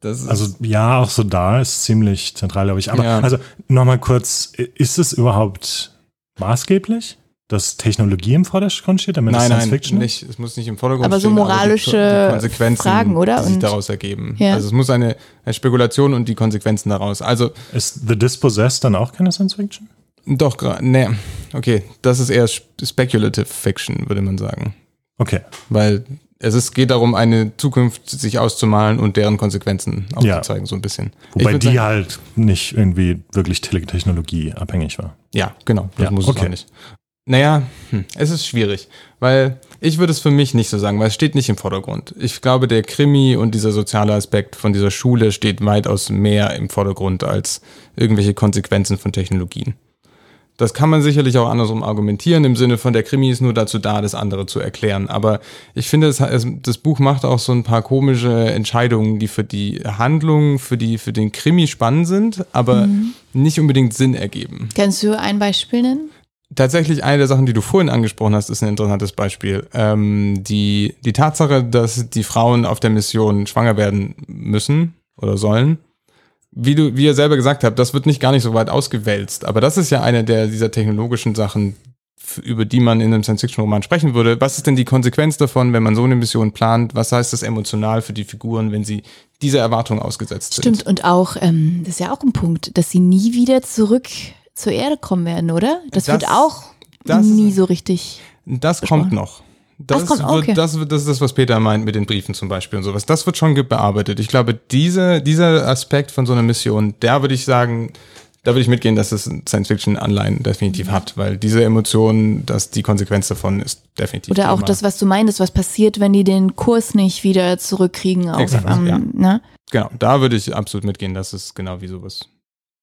Das ist, Also ja, auch so da ist ziemlich zentral, glaube ich. Aber Ja. also nochmal kurz, ist es überhaupt maßgeblich, dass Technologie im Vordergrund steht, damit es nein, Science nein, Fiction nicht. Es muss nicht im Vordergrund Aber so stehen, moralische die, die Konsequenzen, Fragen, oder? die sich daraus ergeben. Ja. Also es muss eine, eine Spekulation und die Konsequenzen daraus. Also Ist The Dispossessed dann auch keine Science Fiction? Doch, ne, okay, das ist eher sp- Speculative Fiction, würde man sagen. Okay, Weil es ist, geht darum, eine Zukunft sich auszumalen und deren Konsequenzen Ja. aufzuzeigen, so ein bisschen. Wobei die sagen- halt nicht irgendwie wirklich Tele- Technologie abhängig war. Ja, genau, das Ja, muss okay. es auch nicht. Naja, hm, es ist schwierig, weil ich würde es für mich nicht so sagen, weil es steht nicht im Vordergrund. Ich glaube, der Krimi und dieser soziale Aspekt von dieser Schule steht weitaus mehr im Vordergrund als irgendwelche Konsequenzen von Technologien. Das kann man sicherlich auch andersrum argumentieren, im Sinne von der Krimi ist nur dazu da, das andere zu erklären. Aber ich finde, es, das Buch macht auch so ein paar komische Entscheidungen, die für die Handlung, für, die, für den Krimi spannend sind, aber nicht unbedingt Sinn ergeben. Kannst du ein Beispiel nennen? Tatsächlich eine der Sachen, die du vorhin angesprochen hast, ist ein interessantes Beispiel. Ähm, die, die Tatsache, dass die Frauen auf der Mission schwanger werden müssen oder sollen, wie du, wie ihr selber gesagt habt, das wird nicht gar nicht so weit ausgewälzt. Aber das ist ja eine der dieser technologischen Sachen, über die man in einem Science-Fiction-Roman sprechen würde. Was ist denn die Konsequenz davon, wenn man so eine Mission plant? Was heißt das emotional für die Figuren, wenn sie dieser Erwartung ausgesetzt sind? Stimmt, und auch, ähm, das ist ja auch ein Punkt, dass sie nie wieder zurück zur Erde kommen werden, oder? Das, Das- wird auch das- nie so richtig. Das besprochen. kommt noch. Das, kommt, okay. wird, das, wird, das ist das, was Peter meint mit den Briefen zum Beispiel und sowas. Das wird schon bearbeitet. Ich glaube, diese, dieser Aspekt von so einer Mission, der würde ich sagen, da würde ich mitgehen, dass es Science-Fiction-Anleihen definitiv hat, weil diese Emotion, dass die Konsequenz davon ist definitiv. Oder auch das, was du meintest, was passiert, wenn die den Kurs nicht wieder zurückkriegen auf, Exakt, ähm, ja. ne? Genau, da würde ich absolut mitgehen, dass es genau wie sowas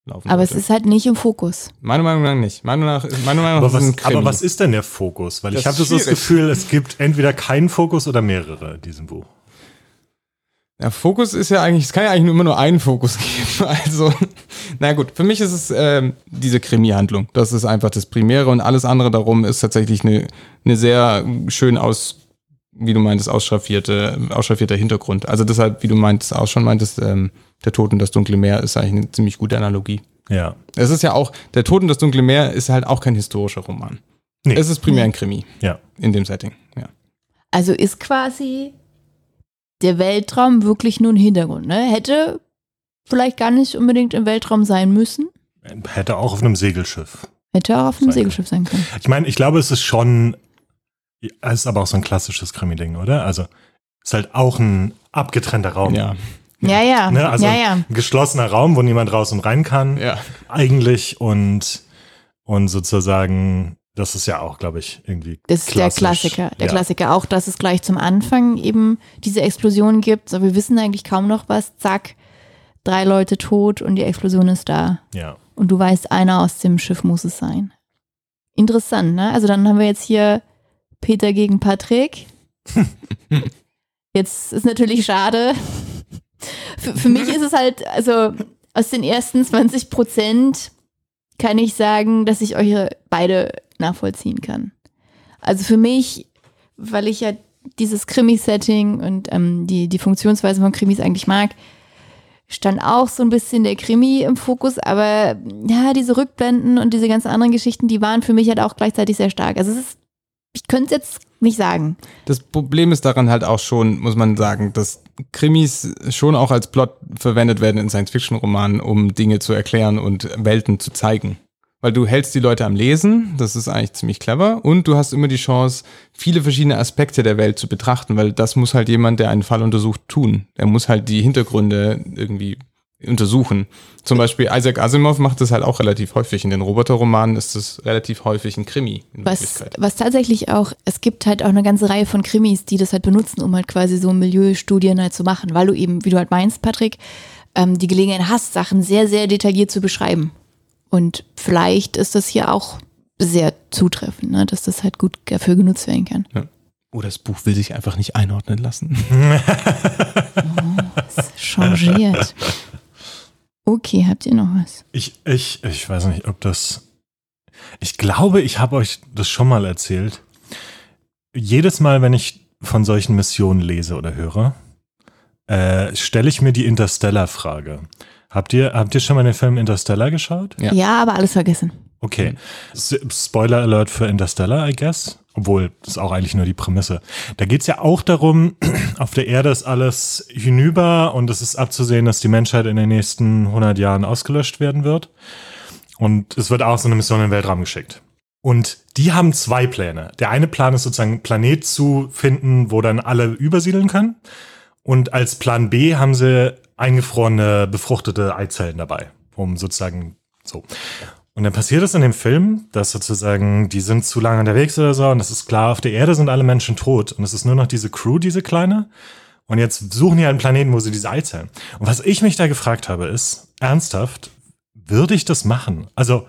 laufen Aber es sollte. ist halt nicht im Fokus. Meiner Meinung nach nicht. Meiner Meinung nach, meiner Meinung nach Aber ist es was, ein Krimi. aber was ist denn der Fokus? Weil Das ich habe so das. Gefühl, es gibt entweder keinen Fokus oder mehrere in diesem Buch. Ja, Fokus ist ja eigentlich, es kann ja eigentlich nur immer nur einen Fokus [LAUGHS] geben. Also, na gut, für mich ist es ähm, diese Krimi-Handlung. Das ist einfach das Primäre und alles andere darum ist tatsächlich eine, eine sehr schön wie du meintest, ausschraffierte, ausschraffierter Hintergrund. Also deshalb, wie du meintest, auch schon meintest, ähm, der Tod und das dunkle Meer ist eigentlich eine ziemlich gute Analogie. Ja. Es ist ja auch, der Tod und das dunkle Meer ist halt auch kein historischer Roman. Nee. Es ist primär ein Krimi Ja. in dem Setting. Ja. Also ist quasi der Weltraum wirklich nur ein Hintergrund. Ne? Hätte vielleicht gar nicht unbedingt im Weltraum sein müssen. Hätte auch auf einem Segelschiff. Hätte auch auf einem Sein Segelschiff sein können. Ich meine, ich glaube, es ist schon, es ist aber auch so ein klassisches Krimi-Ding, oder? Also, es ist halt auch ein abgetrennter Raum. Ja. Ja, ja. Ne? Also ja, ja. ein geschlossener Raum, wo niemand raus und rein kann, Ja. eigentlich. Und, und sozusagen, das ist ja auch, glaube ich, irgendwie. Das ist klassisch. der Klassiker. Der ja. Klassiker auch, dass es gleich zum Anfang eben diese Explosion gibt. So, wir wissen eigentlich kaum noch was. Zack, drei Leute tot und die Explosion ist da. Ja. Und du weißt, einer aus dem Schiff muss es sein. Interessant, ne? Also dann haben wir jetzt hier Peter gegen Patrick. [LAUGHS] Jetzt ist natürlich schade. Für, für mich ist es halt, also aus den ersten 20 Prozent kann ich sagen, dass ich euch beide nachvollziehen kann. Also für mich, weil ich ja dieses Krimi-Setting und ähm, die, die Funktionsweise von Krimis eigentlich mag, stand auch so ein bisschen der Krimi im Fokus, aber ja, diese Rückblenden und diese ganzen anderen Geschichten, die waren für mich halt auch gleichzeitig sehr stark. Also es ist, ich könnte es jetzt nicht sagen. Das Problem ist daran halt auch schon, muss man sagen, dass Krimis schon auch als Plot verwendet werden in Science-Fiction-Romanen, um Dinge zu erklären und Welten zu zeigen. Weil du hältst die Leute am Lesen, das ist eigentlich ziemlich clever, und du hast immer die Chance, viele verschiedene Aspekte der Welt zu betrachten, weil das muss halt jemand, der einen Fall untersucht, tun. Er muss halt die Hintergründe irgendwie untersuchen. Zum Beispiel Isaac Asimov macht das halt auch relativ häufig. In den Roboter-Romanen ist das relativ häufig ein Krimi in Was, was tatsächlich auch, es gibt halt auch eine ganze Reihe von Krimis, die das halt benutzen, um halt quasi so Milieustudien halt zu machen, weil du eben, wie du halt meinst, Patrick, ähm, die Gelegenheit hast, Sachen sehr, sehr detailliert zu beschreiben. Und vielleicht ist das hier auch sehr zutreffend, ne, dass das halt gut dafür genutzt werden kann. Oh, das Buch will sich einfach nicht einordnen lassen. [LAUGHS] Es changiert. [LAUGHS] Okay, habt ihr noch was? Ich, ich, ich weiß nicht, ob das. Ich glaube, ich habe euch das schon mal erzählt. Jedes Mal, wenn ich von solchen Missionen lese oder höre, äh, stelle ich mir die Interstellar-Frage. Habt ihr, habt ihr schon mal den Film Interstellar geschaut? Ja. Ja, aber alles vergessen. Okay. S Spoiler Alert für Interstellar, I guess. Obwohl, das ist auch eigentlich nur die Prämisse. Da geht's ja auch darum, [CLEARS THROAT] auf der Erde ist alles hinüber und es ist abzusehen, dass die Menschheit in den nächsten 100 Jahren ausgelöscht werden wird. Und es wird auch so eine Mission in den Weltraum geschickt. Und die haben zwei Pläne. Der eine Plan ist sozusagen, Planet zu finden, wo dann alle übersiedeln können. Und als Plan B haben sie eingefrorene, befruchtete Eizellen dabei, um sozusagen so. Und dann passiert es in dem Film, dass sozusagen, die sind zu lange unterwegs oder so, und es ist klar, auf der Erde sind alle Menschen tot. Und es ist nur noch diese Crew, diese kleine. Und jetzt suchen die einen Planeten, wo sie diese Eizellen. Und was ich mich da gefragt habe, ist, ernsthaft, würde ich das machen? Also,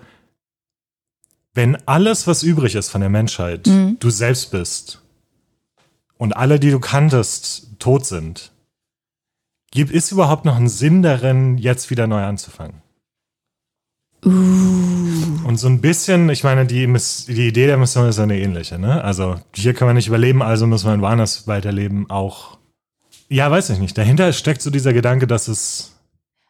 wenn alles, was übrig ist von der Menschheit, Mhm. du selbst bist und alle, die du kanntest, tot sind, gibt ist überhaupt noch ein Sinn darin, jetzt wieder neu anzufangen? Uh, Und so ein bisschen, ich meine, die, die Idee der Mission ist eine ähnliche, ne? Also hier kann man nicht überleben, also muss man woanders weiterleben, auch. Ja, weiß ich nicht. Dahinter steckt so dieser Gedanke, dass es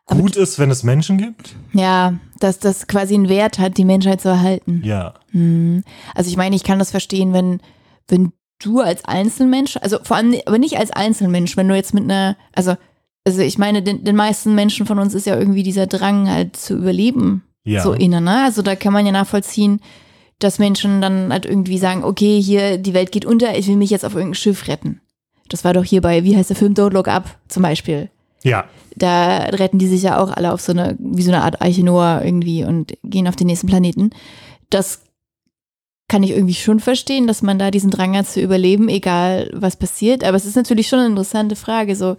Aber gut ist, wenn es Menschen gibt. ja, dass das quasi einen Wert hat, die Menschheit zu erhalten. Ja. Hm. Also ich meine, ich kann das verstehen, wenn, wenn du als Einzelmensch, also vor allem, aber nicht als Einzelmensch, wenn du jetzt mit einer, also, also ich meine, den, den meisten Menschen von uns ist ja irgendwie dieser Drang halt zu überleben Ja. so inne, ne? Also da kann man ja nachvollziehen, dass Menschen dann halt irgendwie sagen, okay, hier, die Welt geht unter, ich will mich jetzt auf irgendein Schiff retten. Das war doch hier bei, wie heißt der Film, Don't Look Up zum Beispiel. ja. Da retten die sich ja auch alle auf so eine, wie so eine Art Arche Noah irgendwie und gehen auf den nächsten Planeten. Das kann ich irgendwie schon verstehen, dass man da diesen Drang hat zu überleben, egal was passiert. Aber es ist natürlich schon eine interessante Frage, so,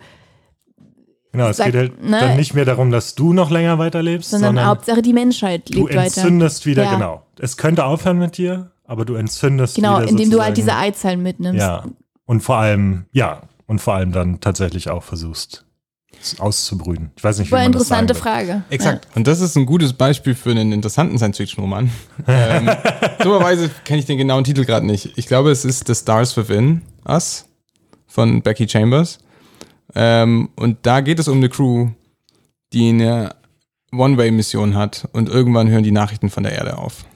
Genau, es Sag- geht halt ne? dann nicht mehr darum, dass du noch länger weiterlebst, sondern, sondern, Hauptsache die Menschheit du lebt weiter. entzündest wieder, Ja. genau. Es könnte aufhören mit dir, aber du entzündest Genau, wieder indem du halt diese Eizellen mitnimmst. Ja. Und vor allem, ja, und vor allem dann tatsächlich auch versuchst, es auszubrüten. Ich weiß nicht, wie War eine man das sagen interessante will. Frage. Exakt. Und das ist ein gutes Beispiel für einen interessanten Science-Fiction-Roman. [LAUGHS] ähm, dummerweise kenne ich den genauen Titel gerade nicht. Ich glaube, es ist The Stars Within Us. von Becky Chambers. Ähm, und da geht es um eine Crew, die eine One-Way-Mission hat und irgendwann hören die Nachrichten von der Erde auf.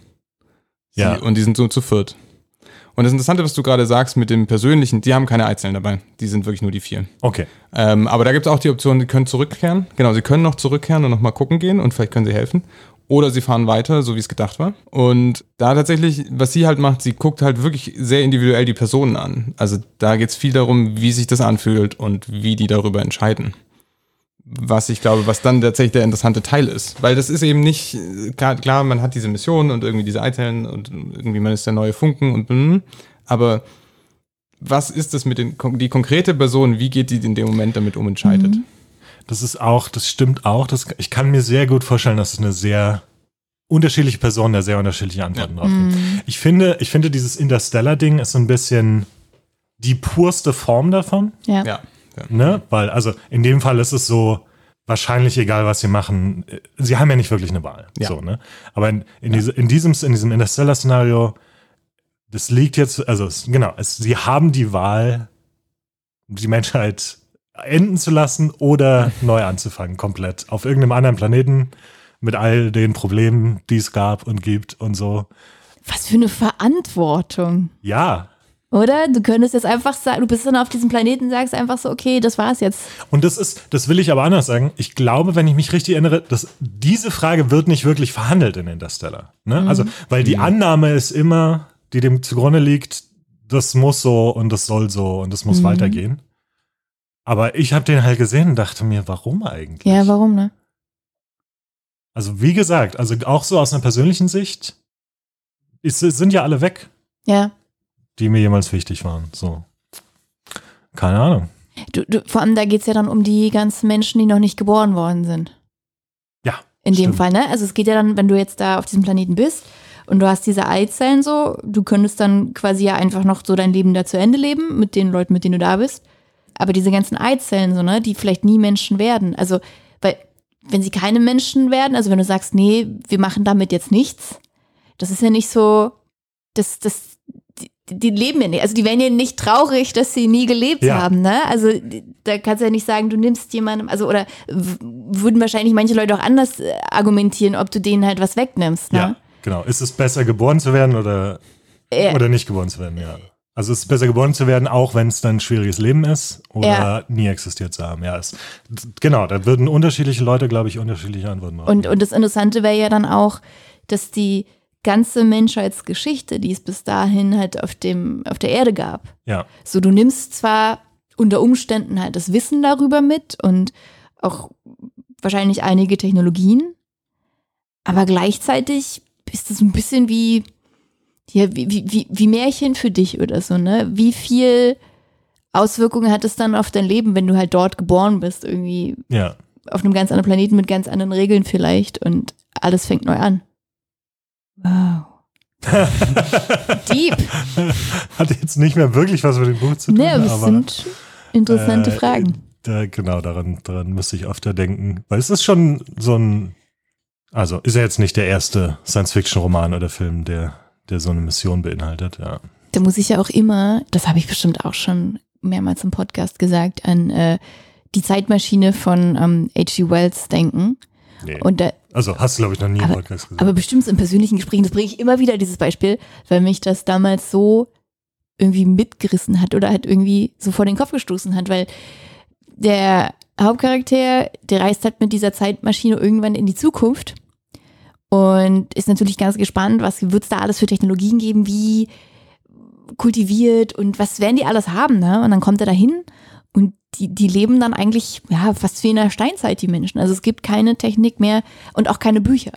Sie, Ja. Und die sind so zu viert. Und das Interessante, was du gerade sagst mit dem Persönlichen, die haben keine Eizellen dabei. Die sind wirklich nur die vier. Okay. Ähm, aber da gibt es auch die Option, die können zurückkehren. Genau, sie können noch zurückkehren und nochmal gucken gehen und vielleicht können sie helfen. Oder sie fahren weiter, so wie es gedacht war. Und da tatsächlich, was sie halt macht, sie guckt halt wirklich sehr individuell die Personen an. Also da geht es viel darum, wie sich das anfühlt und wie die darüber entscheiden. Was ich glaube, was dann tatsächlich der interessante Teil ist. Weil das ist eben nicht, äh, klar, klar man hat diese Mission und irgendwie diese Eizellen und irgendwie man ist der neue Funken und mm, aber was ist das mit den, die konkrete Person, wie geht die in dem Moment damit um entscheidet? Das ist auch, das stimmt auch. Das, ich kann mir sehr gut vorstellen, dass es eine sehr unterschiedliche Person da sehr unterschiedliche Antworten drauf gibt. Ich finde, ich finde, dieses Interstellar-Ding ist so ein bisschen die purste Form davon. Ja. Ja. ja. Ne? Weil, also in dem Fall ist es so, wahrscheinlich egal, was sie machen, sie haben ja nicht wirklich eine Wahl. Ja. So, ne? Aber in, in, diese, in diesem, in diesem Interstellar-Szenario, das liegt jetzt, also es, genau, es, sie haben die Wahl, die Menschheit enden zu lassen oder neu anzufangen, komplett. Auf irgendeinem anderen Planeten mit all den Problemen, die es gab und gibt und so. Was für eine Verantwortung. Ja. Oder? Du könntest jetzt einfach sagen, du bist dann auf diesem Planeten und sagst einfach so, okay, das war's jetzt. Und das ist, das will ich aber anders sagen. Ich glaube, wenn ich mich richtig erinnere, dass diese Frage wird nicht wirklich verhandelt in Interstellar. Ne? Also, weil die Annahme ist immer, die dem zugrunde liegt, das muss so und das soll so und das muss Mhm. weitergehen. Aber ich habe den halt gesehen und dachte mir, warum eigentlich? Ja, warum, ne? Also, wie gesagt, also auch so aus einer persönlichen Sicht, ist, sind ja alle weg, Ja. die mir jemals wichtig waren. So. Keine Ahnung. Du, du, vor allem, da geht's ja dann um die ganzen Menschen, die noch nicht geboren worden sind. Ja. In dem stimmt. Fall, ne? Also es geht ja dann, wenn du jetzt da auf diesem Planeten bist und du hast diese Eizellen so, du könntest dann quasi ja einfach noch so dein Leben da zu Ende leben mit den Leuten, mit denen du da bist. Aber diese ganzen Eizellen, so, ne, die vielleicht nie Menschen werden. Also, weil, wenn sie keine Menschen werden, also wenn du sagst, nee, wir machen damit jetzt nichts, das ist ja nicht so, das, das, die, die leben ja nicht, also die werden ja nicht traurig, dass sie nie gelebt Ja. haben, ne? Also da kannst du ja nicht sagen, du nimmst jemandem, also oder würden wahrscheinlich manche Leute auch anders äh, argumentieren, ob du denen halt was wegnimmst, ne? Ja, genau. Ist es besser, geboren zu werden oder, Ja. oder nicht geboren zu werden? Ja. Also es ist besser, geboren zu werden, auch wenn es dann ein schwieriges Leben ist oder Ja. nie existiert zu haben. Ja, es, genau, da würden unterschiedliche Leute, glaube ich, unterschiedliche Antworten drauf Und, und das Interessante wäre ja dann auch, dass die ganze Menschheitsgeschichte, die es bis dahin halt auf dem, auf der Erde gab, Ja, So, du nimmst zwar unter Umständen halt das Wissen darüber mit und auch wahrscheinlich einige Technologien, aber gleichzeitig ist es ein bisschen wie, ja, wie, wie, wie, wie Märchen für dich oder so, ne? Wie viel Auswirkungen hat es dann auf dein Leben, wenn du halt dort geboren bist, irgendwie ja. auf einem ganz anderen Planeten mit ganz anderen Regeln vielleicht und alles fängt neu an. Wow. [LAUGHS] Deep. Hat jetzt nicht mehr wirklich was mit dem Buch zu tun, Ne, aber es sind interessante äh, Fragen. da, genau, daran, daran müsste ich öfter denken. Weil es ist schon so ein, also ist ja jetzt nicht der erste Science-Fiction-Roman oder Film, der, der so eine Mission beinhaltet, ja. Da muss ich ja auch immer, das habe ich bestimmt auch schon mehrmals im Podcast gesagt, an äh, die Zeitmaschine von ähm, H.G. Wells denken. Nee. Und da, also hast du, glaube ich, noch nie im Aber- Podcast gesagt. aber bestimmt in persönlichen Gesprächen, das bringe ich immer wieder, dieses Beispiel, weil mich das damals so irgendwie mitgerissen hat oder halt irgendwie so vor den Kopf gestoßen hat, weil der Hauptcharakter, der reist halt mit dieser Zeitmaschine irgendwann in die Zukunft und ist natürlich ganz gespannt, was wird es da alles für Technologien geben, wie kultiviert und was werden die alles haben, ne? Und dann kommt er dahin und die, die leben dann eigentlich, ja, fast wie in der Steinzeit, die Menschen. Also es gibt keine Technik mehr und auch keine Bücher.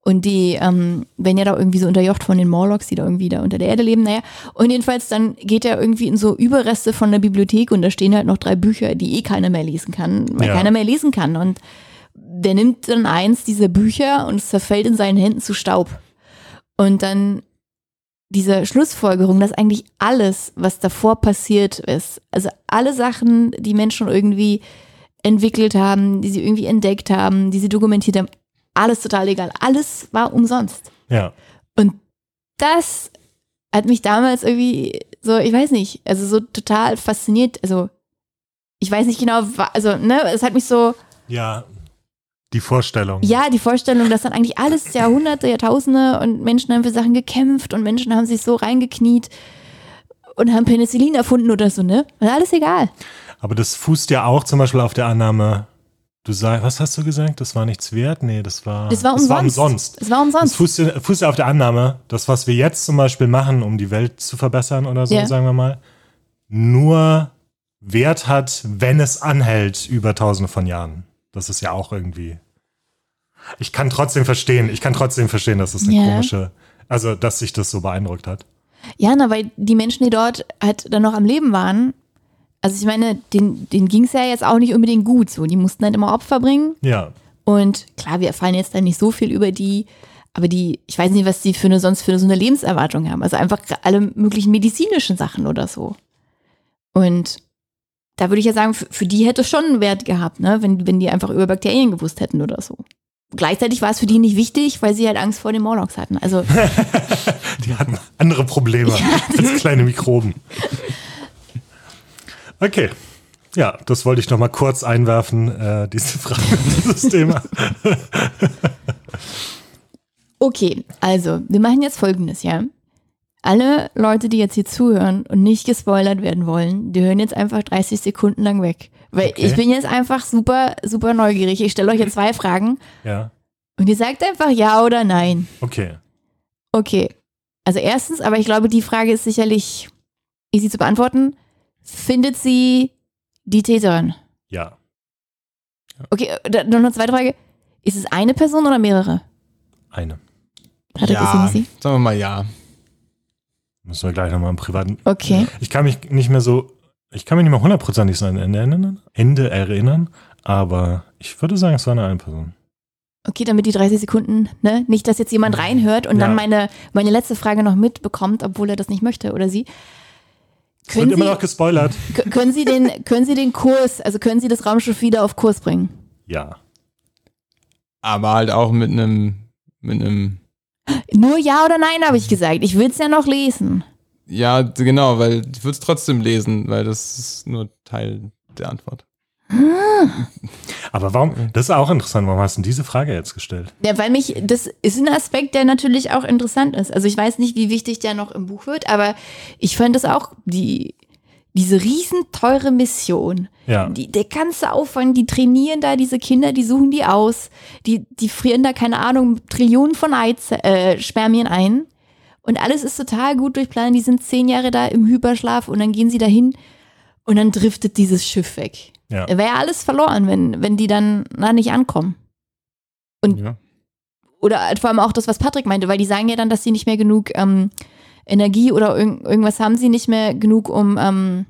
Und die ähm, werden ja da irgendwie so unterjocht von den Morlocks, die da irgendwie da unter der Erde leben. Naja, und jedenfalls dann geht er irgendwie in so Überreste von der Bibliothek und da stehen halt noch drei Bücher, die eh keiner mehr lesen kann, weil Ja. keiner mehr lesen kann. Und der nimmt dann eins dieser Bücher und es zerfällt in seinen Händen zu Staub. Und dann diese Schlussfolgerung, dass eigentlich alles, was davor passiert ist, also alle Sachen, die Menschen irgendwie entwickelt haben, die sie irgendwie entdeckt haben, die sie dokumentiert haben, alles total egal. Alles war umsonst. ja. Und das hat mich damals irgendwie so, ich weiß nicht, also so total fasziniert, also ich weiß nicht genau, also, ne, es hat mich so, Ja, die Vorstellung. ja, die Vorstellung, dass dann eigentlich alles Jahrhunderte, Jahrtausende und Menschen haben für Sachen gekämpft und Menschen haben sich so reingekniet und haben Penicillin erfunden oder so, ne? Und alles egal. Aber das fußt ja auch zum Beispiel auf der Annahme, du sagst, was hast du gesagt? Das war nichts wert? Nee, das war, Das war umsonst. umsonst. Es war Das umsonst. fußt ja, fußt ja auf der Annahme, dass was wir jetzt zum Beispiel machen, um die Welt zu verbessern oder so, Ja. sagen wir mal, nur Wert hat, wenn es anhält über tausende von Jahren. Das ist ja auch irgendwie. Ich kann trotzdem verstehen, ich kann trotzdem verstehen, dass es eine Ja. komische, also dass sich das so beeindruckt hat. Ja, na, weil die Menschen, die dort halt dann noch am Leben waren, also ich meine, denen, denen ging es ja jetzt auch nicht unbedingt gut so. Die mussten halt immer Opfer bringen. Ja. Und klar, wir erfahren jetzt dann nicht so viel über die, aber die, ich weiß nicht, was die für eine, sonst für so eine Lebenserwartung haben. Also einfach alle möglichen medizinischen Sachen oder so. Und da würde ich ja sagen, für, für die hätte es schon einen Wert gehabt, ne? wenn, wenn die einfach über Bakterien gewusst hätten oder so. Gleichzeitig war es für die nicht wichtig, weil sie halt Angst vor den Morlocks hatten. Also [LAUGHS] Die hatten andere Probleme als kleine Mikroben. Okay. Ja, das wollte ich noch mal kurz einwerfen, äh, diese Frage, dieses Thema. [LAUGHS] Okay, also wir machen jetzt folgendes, ja. Alle Leute, die jetzt hier zuhören und nicht gespoilert werden wollen, die hören jetzt einfach 30 Sekunden lang weg. Weil Okay. ich bin jetzt einfach super, super neugierig. Ich stelle euch jetzt zwei Fragen Ja, und ihr sagt einfach ja oder nein. okay. Okay. Also erstens, aber ich glaube, die Frage ist sicherlich easy zu beantworten. Findet sie die Täterin? Ja. Okay, äh, dann noch eine zweite Frage. Ist es eine Person oder mehrere? Eine. Patrick, ja, sagen wir mal ja. Müssen wir gleich nochmal im privaten. Okay. Ich kann mich nicht mehr so, ich kann mich nicht mehr hundertprozentig so an Ende erinnern, Ende erinnern, aber ich würde sagen, es war eine Person. Okay, damit die 30 Sekunden, ne? Nicht, dass jetzt jemand reinhört und Ja. dann meine, meine letzte Frage noch mitbekommt, obwohl er das nicht möchte oder sie. Es wird Können immer Sie, noch gespoilert. können Sie den, [LAUGHS] können Sie den Kurs, also können Sie das Raumschiff wieder auf Kurs bringen? Ja. Aber halt auch mit einem, mit einem, Nur ja oder nein, habe ich gesagt. Ich will es ja noch lesen. ja, genau, weil ich würde es trotzdem lesen, weil das ist nur Teil der Antwort. Aber warum, das ist auch interessant, warum hast du denn diese Frage jetzt gestellt? Ja, weil mich, das ist ein Aspekt, der natürlich auch interessant ist. Also ich weiß nicht, wie wichtig der noch im Buch wird, aber ich fand das auch, die, diese riesenteure Mission, Ja. die, der ganze Aufwand, die trainieren da diese Kinder, die suchen die aus, die, die frieren da, keine Ahnung, Trillionen von Eize äh, Spermien ein. Und alles ist total gut durchplant. Die sind zehn Jahre da im Hyperschlaf und dann gehen sie dahin und dann driftet dieses Schiff weg. Ja. Wäre ja alles verloren, wenn, wenn die dann na, nicht ankommen. Und- Ja. Oder vor allem auch das, was Patrick meinte, weil die sagen ja dann, dass sie nicht mehr genug ähm, Energie oder irg irgendwas haben sie nicht mehr genug, um ähm,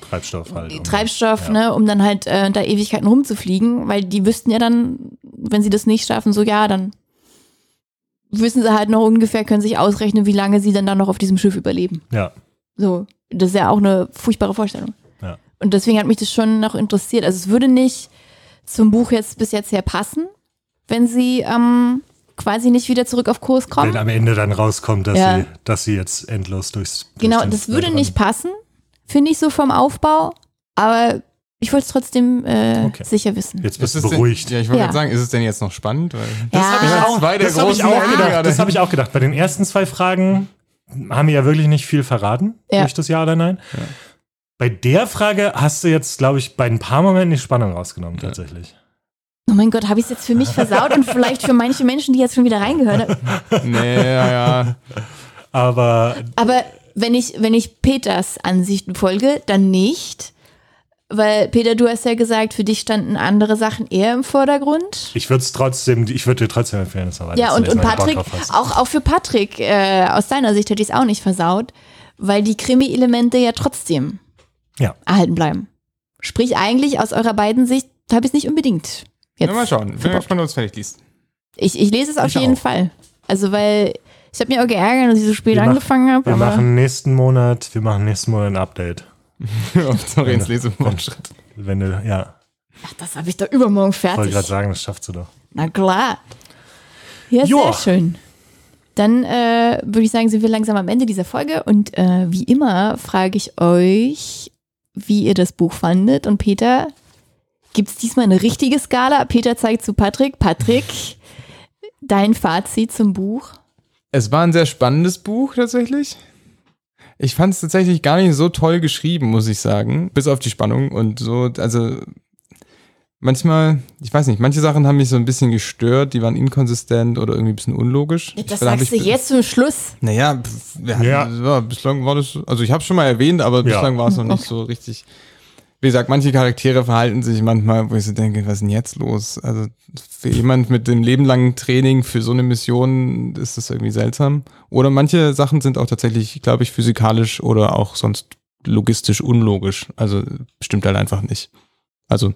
Treibstoff halt. um- Treibstoff, ja. ne, um dann halt äh, da Ewigkeiten rumzufliegen, weil die wüssten ja dann, wenn sie das nicht schaffen, so ja, dann wissen sie halt noch ungefähr, können sich ausrechnen, wie lange sie dann da noch auf diesem Schiff überleben. Ja. So, das ist ja auch eine furchtbare Vorstellung. Ja. Und deswegen hat mich das schon noch interessiert. Also es würde nicht zum Buch jetzt bis jetzt her passen, wenn sie ähm, quasi nicht wieder zurück auf Kurs kommen. Wenn am Ende dann rauskommt, dass, Ja. sie, dass sie jetzt endlos durchs. Genau, das würde Weltraum- nicht passen, finde ich so vom Aufbau, aber ich wollte es trotzdem äh, Okay. sicher wissen. Jetzt Ist bist du es denn- beruhigt. Ja, ich wollte Ja. gerade sagen, ist es denn jetzt noch spannend? Weil Ja. hab ich als zwei der das habe ich, großen auch Fragen gedacht. gerade. das hab ich auch gedacht. Bei den ersten zwei Fragen haben wir ja wirklich nicht viel verraten Ja. durch das Ja oder Nein. Ja. Bei der Frage hast du jetzt, glaube ich, bei ein paar Momenten die Spannung rausgenommen, tatsächlich. Oh mein Gott, habe ich es jetzt für mich versaut und vielleicht für manche Menschen, die jetzt schon wieder reingehört haben. Nee, ja, ja. Aber Aber wenn ich, wenn ich Peters Ansichten folge, dann nicht. Weil, Peter, du hast ja gesagt, für dich standen andere Sachen eher im Vordergrund. ich würde es trotzdem, ich würde dir trotzdem empfehlen, das mal Ja, und, und Patrick, auch, auch für Patrick, äh, aus deiner Sicht hätte ich es auch nicht versaut, weil die Krimi-Elemente ja trotzdem Ja. erhalten bleiben. Sprich, eigentlich aus eurer beiden Sicht habe ich es nicht unbedingt. Jetzt ja mal schauen. Bin verbockt. gespannt, ob du es fertig liest. Ich, ich lese es auf Ich jeden auch. Fall. Also, weil ich habe mir auch geärgert, dass ich so spät Wir angefangen habe. Wir machen nächsten Monat, wir machen nächsten Monat ein Update. [LAUGHS] Sorry, ins Lesefortschritt. Wenn du, ja, ach, das habe ich doch übermorgen ich wollte fertig. gerade sagen, das schaffst du doch. Na klar. Ja, Joa. sehr schön. Dann äh, würde ich sagen, sind wir langsam am Ende dieser Folge und äh, wie immer frage ich euch, wie ihr das Buch fandet. Und Peter, gibt es diesmal eine richtige Skala? Peter zeigt zu Patrick. Patrick, [LAUGHS] dein Fazit zum Buch? Es war ein sehr spannendes Buch tatsächlich. Ich fand es tatsächlich gar nicht so toll geschrieben, muss ich sagen. Bis auf die Spannung und so. Also manchmal, ich weiß nicht, manche Sachen haben mich so ein bisschen gestört, die waren inkonsistent oder irgendwie ein bisschen unlogisch. Das Vielleicht hab sagst du jetzt zum Schluss. Naja, ja, Ja. ja. bislang war das, also ich habe schon mal erwähnt, aber Ja. bislang war es noch [LAUGHS] nicht so richtig. Wie gesagt, manche Charaktere verhalten sich manchmal, wo ich so denke, was ist denn jetzt los? Also für jemand mit dem lebenlangen Training für so eine Mission ist das irgendwie seltsam. Oder manche Sachen sind auch tatsächlich, glaube ich, physikalisch oder auch sonst logistisch unlogisch. Also stimmt halt einfach nicht. Also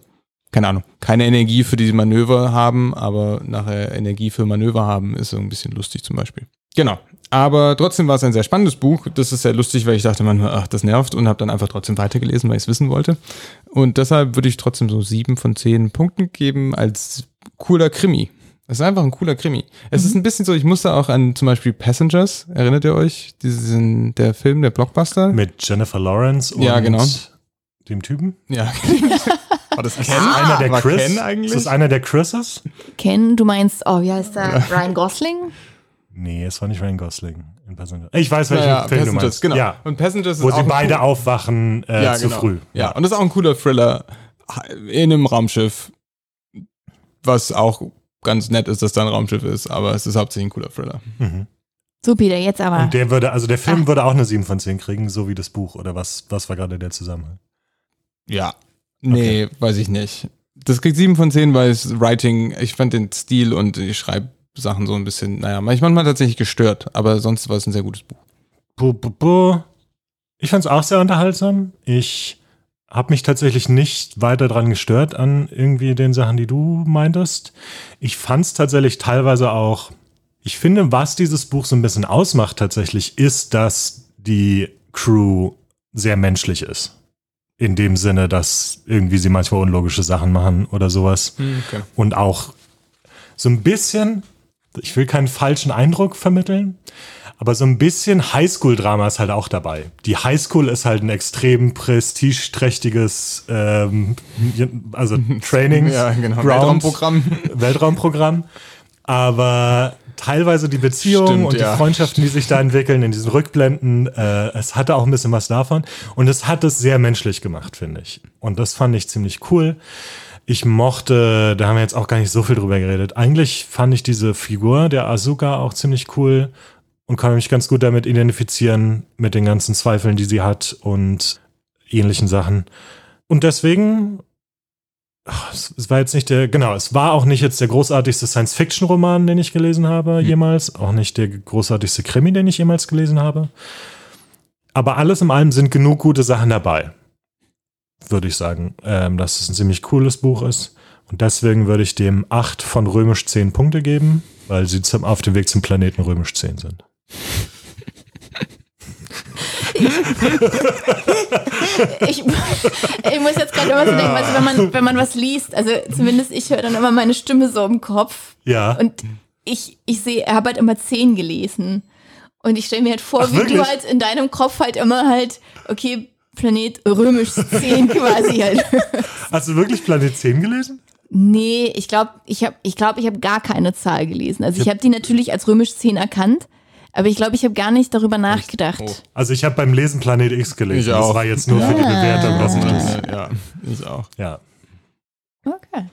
keine Ahnung, keine Energie für diese Manöver haben, aber nachher Energie für Manöver haben, ist so ein bisschen lustig zum Beispiel. Genau. Aber trotzdem war es ein sehr spannendes Buch. Das ist sehr lustig, weil ich dachte manchmal, ach, das nervt und habe dann einfach trotzdem weitergelesen, weil ich es wissen wollte. Und deshalb würde ich trotzdem so sieben von zehn Punkten geben als cooler Krimi. Es ist einfach ein cooler Krimi. Es ist ein bisschen so, ich musste auch an zum Beispiel Passengers, erinnert ihr euch? Diesen, der Film, der Blockbuster? Mit Jennifer Lawrence und Ja, genau. dem Typen. Ja. [LAUGHS] War das Ist das einer der War Chris? Ken eigentlich? Ist das einer der Chrises? Ken, du meinst, oh, wie heißt der? Ryan Gosling? Nee, es war nicht Ryan Gosling in Passenger. Ich weiß, welchen Naja, Film du Passengers, meinst. genau. Ja, Und Passengers ist wo auch sie beide cool- aufwachen äh, zu genau. früh. Ja, und das ist auch ein cooler Thriller in einem Raumschiff, was auch ganz nett ist, dass da ein Raumschiff ist, aber es ist hauptsächlich ein cooler Thriller. Mhm. So, Peter, jetzt aber. Und der würde, also der Film Ah. würde auch eine 7 von 10 kriegen, so wie das Buch. Oder was, was war gerade der Zusammenhang? Ja. Nee, weiß ich nicht. Das kriegt 7 von 10, weil es Writing, ich fand den Stil und die Schreibsachen so ein bisschen, naja, manchmal tatsächlich gestört, aber sonst war es ein sehr gutes Buch. Bu, bu, bu. Ich fand es auch sehr unterhaltsam. Ich habe mich tatsächlich nicht weiter dran gestört an irgendwie den Sachen, die du meintest. Ich fand es tatsächlich teilweise auch. Ich finde, was dieses Buch so ein bisschen ausmacht tatsächlich, ist, dass die Crew sehr menschlich ist. In dem Sinne, dass irgendwie sie manchmal unlogische Sachen machen oder sowas. Okay. Und auch so ein bisschen, ich will keinen falschen Eindruck vermitteln, aber so ein bisschen Highschool-Drama ist halt auch dabei. Die Highschool ist halt ein extrem prestigeträchtiges, ähm, also Training, Ja, genau. Ground, Weltraumprogramm. Weltraumprogramm. Aber teilweise die Beziehungen Stimmt, und die ja. Freundschaften, die sich da entwickeln in diesen Rückblenden, äh, es hatte auch ein bisschen was davon. Und es hat es sehr menschlich gemacht, finde ich. Und das fand ich ziemlich cool. Ich mochte, da haben wir jetzt auch gar nicht so viel drüber geredet. Eigentlich fand ich diese Figur der Asuka auch ziemlich cool und kann mich ganz gut damit identifizieren, mit den ganzen Zweifeln, die sie hat und ähnlichen Sachen. Und deswegen, ach, es war jetzt nicht der, genau, es war auch nicht jetzt der großartigste Science-Fiction-Roman, den ich gelesen habe, jemals. Auch nicht der großartigste Krimi, den ich jemals gelesen habe. Aber alles in allem sind genug gute Sachen dabei, würde ich sagen, ähm, dass es ein ziemlich cooles Buch ist. Und deswegen würde ich dem 8 von römisch 10 Punkte geben, weil sie zum, auf dem Weg zum Planeten römisch 10 sind. [LAUGHS] ich, ich muss jetzt gerade immer so denken, also wenn man, wenn man was liest, also zumindest ich höre dann immer meine Stimme so im Kopf Ja. und ich, ich sehe, er hat halt immer zehn gelesen. Und ich stelle mir halt vor, Ach, wie wirklich? du halt in deinem Kopf halt immer halt, okay, Planet römisch 10 quasi halt. [LAUGHS] Hast du wirklich Planet 10 gelesen? Nee, ich glaube, ich habe ich glaub, ich hab gar keine Zahl gelesen. Also ich habe die natürlich als römisch 10 erkannt, aber ich glaube, ich habe gar nicht darüber nachgedacht. Oh. Also ich habe beim Lesen Planet X gelesen. Ich Das auch. war jetzt nur für die. Bewertung, dass ich das. Ja, ja, ich auch. Ja. Okay.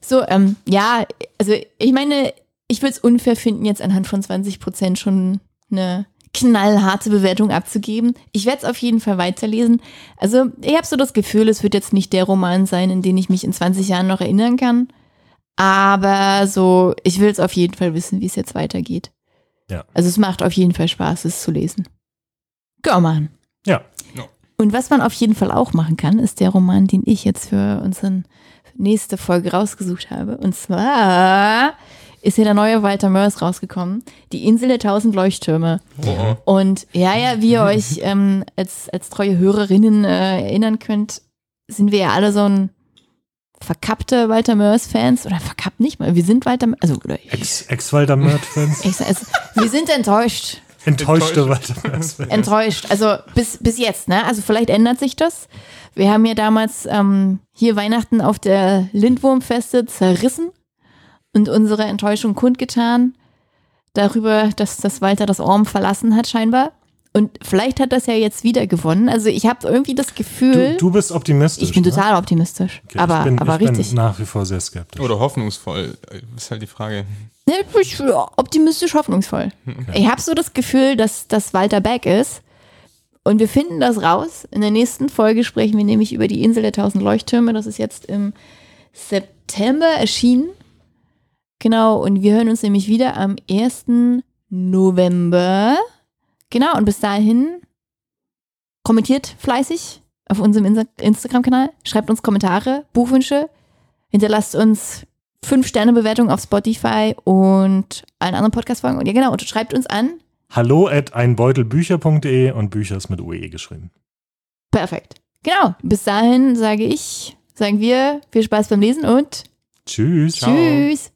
So, ähm, ja, also ich meine, ich würde es unfair finden, jetzt anhand von 20 Prozent schon eine knallharte Bewertung abzugeben. Ich werde es auf jeden Fall weiterlesen. Also ich habe so das Gefühl, es wird jetzt nicht der Roman sein, in den ich mich in 20 Jahren noch erinnern kann. Aber so, ich will es auf jeden Fall wissen, wie es jetzt weitergeht. Ja. Also es macht auf jeden Fall Spaß, es zu lesen. Go, Mann. Ja. Und was man auf jeden Fall auch machen kann, ist der Roman, den ich jetzt für unsere nächste Folge rausgesucht habe. Und zwar ist hier der neue Walter Mörs rausgekommen. Die Insel der tausend Leuchttürme. Oh. Und ja, ja, wie ihr euch [LAUGHS] ähm, als, als treue Hörerinnen äh, erinnern könnt, sind wir ja alle so ein verkappte Walter Mörs-Fans oder verkappt nicht mal, wir sind Walter, also oder ich, Ex- Ex-Walter ich, [LAUGHS] sag es, wir sind enttäuscht. Enttäuschte Enttäuscht. Walter Mörs-Fans. enttäuscht. Also bis, bis jetzt, ne? Also vielleicht ändert sich das. Wir haben ja damals ähm, hier Weihnachten auf der Lindwurmfeste zerrissen und unsere Enttäuschung kundgetan darüber, dass das Walter das Orm verlassen hat, scheinbar. Und vielleicht hat das ja jetzt wieder gewonnen. Also ich habe irgendwie das Gefühl, Du, du bist optimistisch. ich bin ne? total optimistisch. Okay, aber ich bin, aber ich richtig. bin nach wie vor sehr skeptisch. Oder hoffnungsvoll, ist halt die Frage. Ja, ich bin optimistisch hoffnungsvoll. Ich habe so das Gefühl, dass, dass Walter back ist. Und wir finden das raus. In der nächsten Folge sprechen wir nämlich über die Insel der tausend Leuchttürme. Das ist jetzt im September erschienen. Genau, und wir hören uns nämlich wieder am 1. November. Genau, und bis dahin kommentiert fleißig auf unserem Insta Instagram-Kanal, schreibt uns Kommentare, Buchwünsche, hinterlasst uns 5-Sterne-Bewertungen auf Spotify und allen anderen Podcast-Folgen. Und ja, genau, und schreibt uns an. Hallo at einbeutelbücher.de und Bücher ist mit UE geschrieben. Perfekt. Genau, bis dahin sage ich, sagen wir, viel Spaß beim Lesen und Tschüss. Ciao. tschüss.